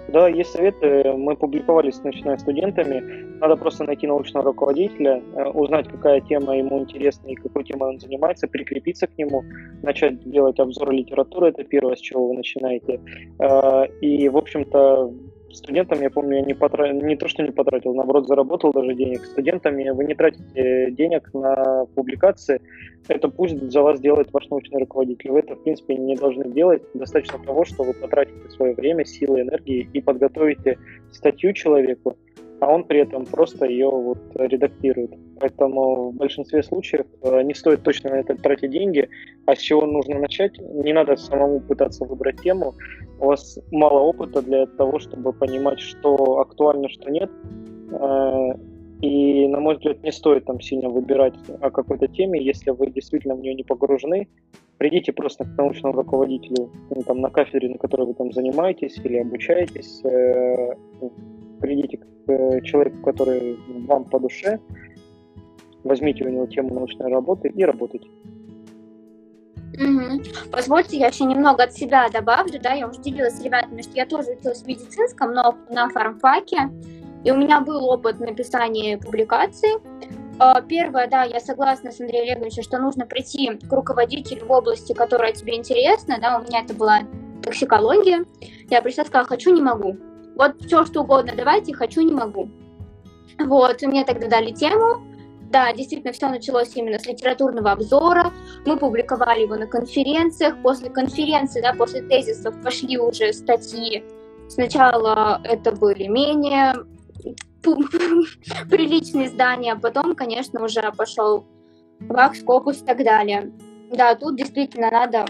да, есть советы. Мы публиковались, начиная студентами. Надо просто найти научного руководителя, э, узнать, какая тема ему интересна и какой темой он занимается, прикрепиться к нему, начать делать обзор литературы. Это первое, с чего вы начинаете. Э, и, в общем-то, студентам, я помню, я не, потра... не то, что не потратил, наоборот, заработал даже денег. Студентами вы не тратите денег на публикации, это пусть за вас делает ваш научный руководитель. Вы это, в принципе, не должны делать. Достаточно того, что вы потратите свое время, силы, энергии и подготовите статью человеку, а он при этом просто ее вот редактирует. Поэтому в большинстве случаев э, не стоит точно на это тратить деньги, а с чего нужно начать? Не надо самому пытаться выбрать тему. У вас мало опыта для того, чтобы понимать, что актуально, что нет. Э, и, на мой взгляд, не стоит там сильно выбирать о какой-то теме, если вы действительно в нее не погружены. Придите просто к научному руководителю ну, там, на кафедре, на которой вы там занимаетесь или обучаетесь. Э, придите к человеку, который вам по душе, возьмите у него тему научной работы и работайте. Угу. Позвольте, я еще немного от себя добавлю, да, я уже делилась с ребятами, что я тоже училась в медицинском, но на фармфаке, и у меня был опыт написания публикаций. А, первое, да, я согласна с Андреем Олеговичем, что нужно прийти к руководителю в области, которая тебе интересна, да, у меня это была токсикология. Я пришла сказала, хочу, не могу. Вот все, что угодно давайте, хочу, не могу. Вот, мне тогда дали тему, да, действительно, все началось именно с литературного обзора. Мы публиковали его на конференциях. После конференции, да, после тезисов пошли уже статьи. Сначала это были менее <laughs> приличные издания, а потом, конечно, уже пошел Вакс, Копус и так далее. Да, тут действительно надо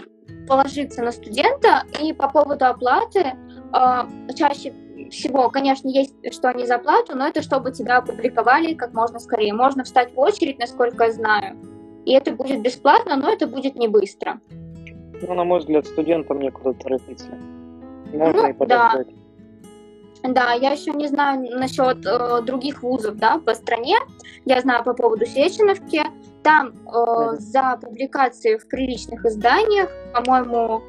положиться на студента. И по поводу оплаты, э, чаще всего, конечно, есть что они за плату, но это чтобы тебя опубликовали как можно скорее. Можно встать в очередь, насколько я знаю, и это будет бесплатно, но это будет не быстро. Ну, на мой взгляд, студентам некуда торопиться. Можно ну, и подождать. Да. Да, я еще не знаю насчет э, других вузов, да, по стране. Я знаю по поводу Сеченовки. Там э, за публикации в приличных изданиях, по-моему,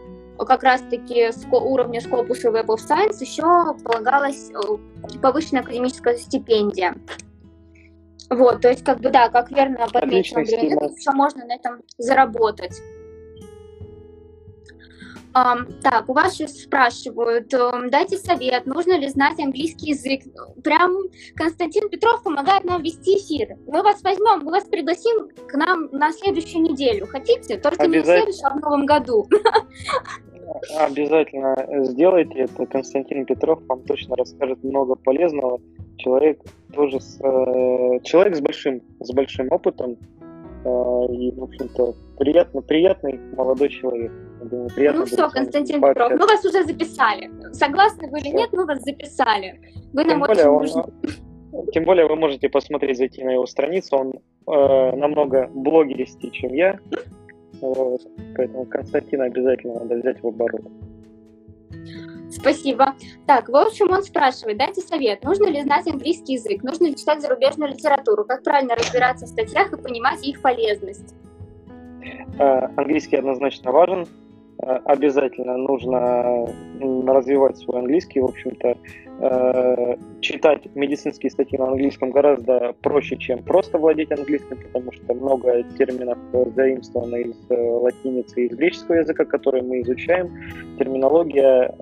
как раз-таки с уровня Scopus и Web of Science еще полагалась э, повышенная академическая стипендия. Вот, то есть, как бы, да, как верно подмечено, еще можно на этом заработать. так, у вас сейчас спрашивают, эм, дайте совет, нужно ли знать английский язык. Прям Константин Петров помогает нам вести эфир. Мы вас возьмем, мы вас пригласим к нам на следующую неделю. Хотите? Только не в следующем, а в новом году. <laughs> Обязательно сделайте это. Константин Петров вам точно расскажет много полезного. Человек тоже с, э, человек с большим, с большим опытом, а, и, в общем-то, приятно, приятный молодой человек. Думаю, приятно ну все, Константин Петров, мы вас уже записали. Согласны вы или нет, мы вас записали. Вы нам тем очень более, нужны. Он, тем более вы можете посмотреть, зайти на его страницу. Он э, намного блогеристей, чем я. Поэтому Константина обязательно надо взять в оборот. Спасибо. Так, в общем, он спрашивает, дайте совет, нужно ли знать английский язык, нужно ли читать зарубежную литературу, как правильно разбираться в статьях и понимать их полезность? Э, английский однозначно важен, обязательно нужно развивать свой английский. В общем-то, э, читать медицинские статьи на английском гораздо проще, чем просто владеть английским, потому что много терминов заимствовано из э, латиницы и из греческого языка, которые мы изучаем. Терминология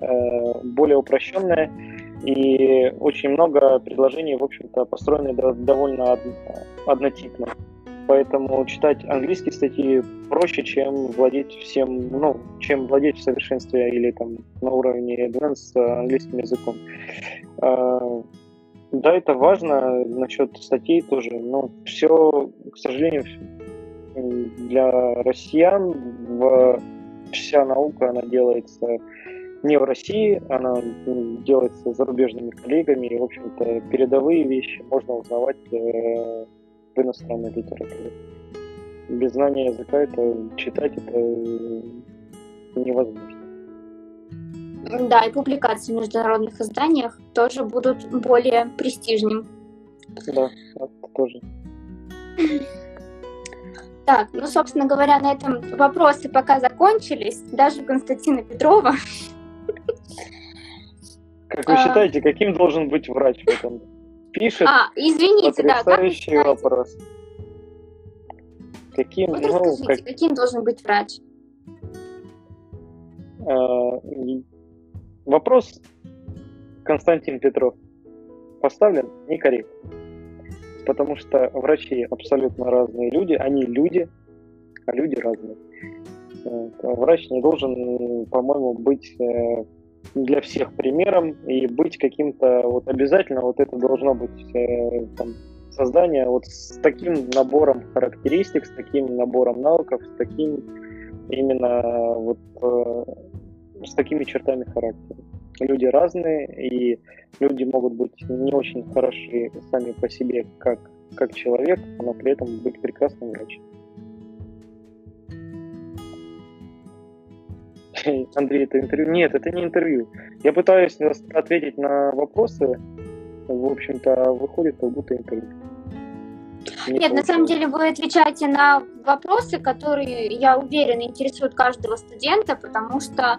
более упрощенная, и очень много предложений, в общем-то, построены довольно однотипно поэтому читать английские статьи проще, чем владеть всем, ну, чем владеть в совершенстве или там на уровне advanced английским языком. А, да, это важно насчет статей тоже, но все, к сожалению, для россиян вся наука, она делается не в России, она делается зарубежными коллегами, и, в общем-то, передовые вещи можно узнавать э, в иностранной литературе. Без знания языка это читать это невозможно. Да, и публикации в международных изданиях тоже будут более престижными. Да, это тоже. <laughs> Так, ну, собственно говоря, на этом вопросы пока закончились. Даже Константина Петрова. Как вы а. считаете, каким должен быть врач в этом пишет а, извините, потрясающий да, вопрос. Каким, вот ну, как... каким должен быть врач? А, вопрос Константин Петров поставлен некорректно. Потому что врачи абсолютно разные люди, они люди, а люди разные. Врач не должен, по-моему, быть э, для всех примером и быть каким-то вот обязательно вот это должно быть э, там, создание вот с таким набором характеристик, с таким набором навыков, с таким именно вот э, с такими чертами характера. Люди разные, и люди могут быть не очень хороши сами по себе как, как человек, но при этом быть прекрасным врачом. <laughs> Андрей, это интервью? Нет, это не интервью. Я пытаюсь ответить на вопросы, в общем-то, выходит как будто интервью. Не Нет, на самом деле вы отвечаете на вопросы, которые, я уверена, интересуют каждого студента, потому что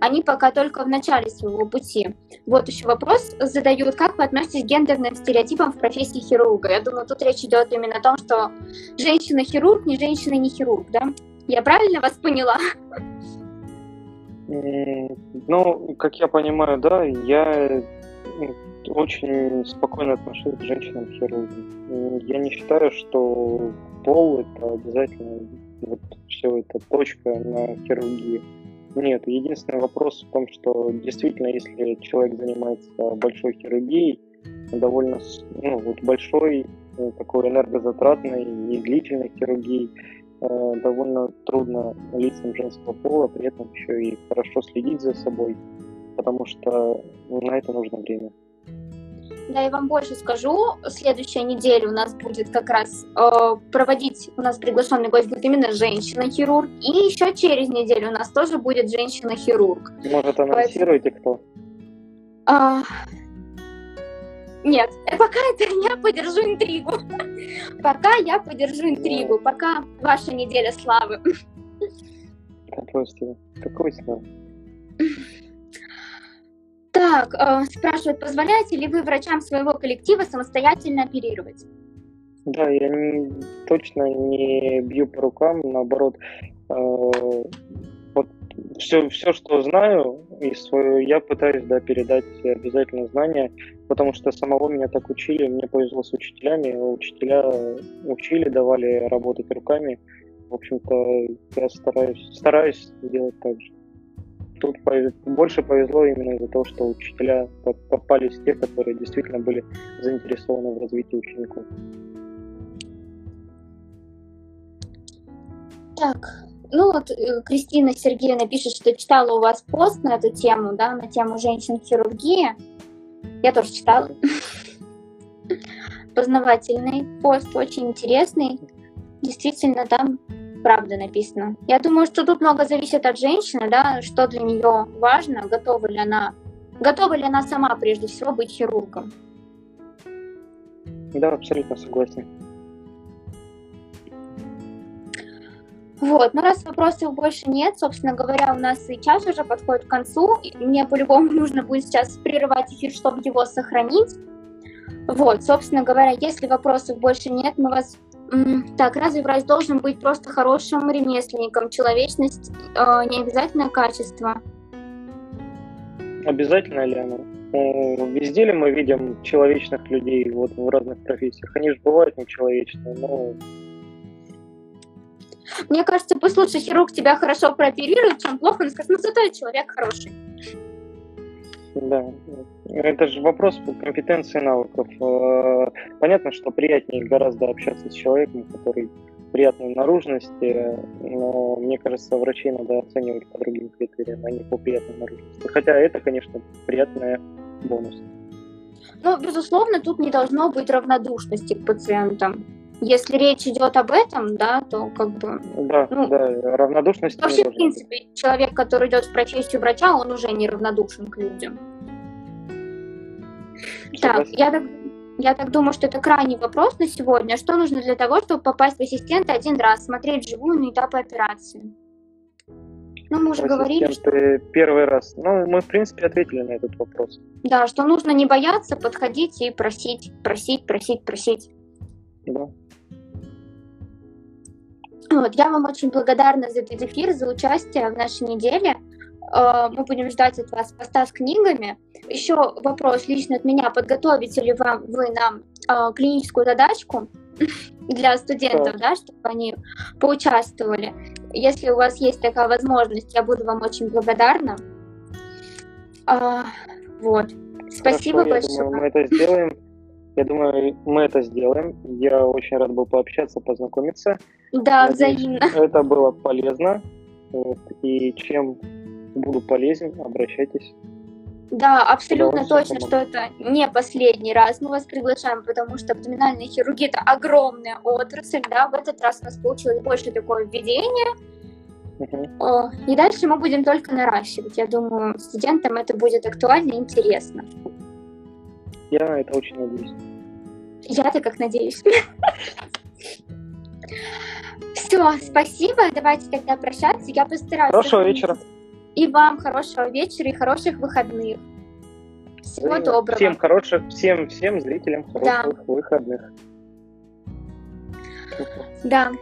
они пока только в начале своего пути. Вот еще вопрос задают, как вы относитесь к гендерным стереотипам в профессии хирурга? Я думаю, тут речь идет именно о том, что женщина-хирург, не женщина не хирург, да? Я правильно вас поняла? <laughs> Ну, как я понимаю, да, я очень спокойно отношусь к женщинам-хирургам. Я не считаю, что пол это обязательно вот все это точка на хирургии. Нет, единственный вопрос в том, что действительно, если человек занимается большой хирургией, довольно ну, вот большой, э, такой энергозатратной и длительной хирургией, Э, довольно трудно лицам женского пола, при этом еще и хорошо следить за собой, потому что на это нужно время. Да, я вам больше скажу. Следующая неделя у нас будет как раз э, проводить, у нас приглашенный гость будет именно женщина-хирург. И еще через неделю у нас тоже будет женщина-хирург. Может, анонсируете кто? А, нет, пока это <laughs> я подержу интригу. Пока я подержу интригу, пока ваша неделя славы. Какой славы? Какой славы? Так, э, спрашивают, позволяете ли вы врачам своего коллектива самостоятельно оперировать? Да, я не, точно не бью по рукам, наоборот, э, все, все, что знаю, и свою, я пытаюсь да, передать обязательно знания, потому что самого меня так учили, мне повезло с учителями, учителя учили, давали работать руками. В общем-то, я стараюсь, стараюсь делать так же. Тут больше повезло именно из-за того, что учителя попались те, которые действительно были заинтересованы в развитии учеников. Так, ну вот э, Кристина Сергеевна пишет, что читала у вас пост на эту тему, да, на тему женщин-хирургии. Я тоже читала. Познавательный пост, очень интересный. Действительно, там правда написано. Я думаю, что тут много зависит от женщины, да, что для нее важно, готова ли она, готова ли она сама прежде всего быть хирургом. Да, абсолютно согласен. Вот, но раз вопросов больше нет, собственно говоря, у нас и час уже подходит к концу, мне по-любому нужно будет сейчас прерывать эфир, чтобы его сохранить. Вот, собственно говоря, если вопросов больше нет, мы вас... Так, разве врач должен быть просто хорошим ремесленником? Человечность э, не обязательное качество. Обязательно ли оно? Ну, везде ли мы видим человечных людей вот в разных профессиях? Они же бывают нечеловечные, но мне кажется, пусть лучше хирург тебя хорошо прооперирует, чем плохо, но скажет, ну зато я человек хороший. Да, это же вопрос компетенции навыков. Э, понятно, что приятнее гораздо общаться с человеком, который приятной наружности, но мне кажется, врачей надо оценивать по другим критериям, а не по приятной наружности. Хотя это, конечно, приятный бонус. Ну, безусловно, тут не должно быть равнодушности к пациентам. Если речь идет об этом, да, то как бы... Да, ну, да, равнодушность... Вообще, в принципе, быть. человек, который идет в профессию врача, он уже не равнодушен к людям. Так, я так, я так думаю, что это крайний вопрос на сегодня. Что нужно для того, чтобы попасть в ассистента один раз, смотреть живую на этапы операции? Ну, мы уже говорили, что... Первый раз. Ну, мы, в принципе, ответили на этот вопрос. Да, что нужно не бояться, подходить и просить, просить, просить, просить. Да. Вот, я вам очень благодарна за этот эфир, за участие в нашей неделе. Э, мы будем ждать от вас поста с книгами. Еще вопрос лично от меня. Подготовите ли вам, вы нам э, клиническую задачку <clears throat> для студентов, да, чтобы они поучаствовали? Если у вас есть такая возможность, я буду вам очень благодарна. А, вот. Спасибо Хорошо, большое. Думаю, мы это сделаем. Я думаю, мы это сделаем. Я очень рад был пообщаться, познакомиться. Да, Надеюсь, взаимно. Это было полезно. Вот. И чем буду полезен, обращайтесь. Да, абсолютно точно, что это не последний раз мы вас приглашаем, потому что абдоминальная хирургия это огромная отрасль, да, в этот раз у нас получилось больше такое введение, uh и дальше мы будем только наращивать. Я думаю, студентам это будет актуально и интересно. Я это очень надеюсь. Я-то как надеюсь. Все, спасибо. Давайте тогда прощаться. Я постараюсь. Хорошего вечера. И вам хорошего вечера и хороших выходных. Всего Взаимно. доброго. Всем хороших, всем, всем зрителям хороших да. выходных. Да.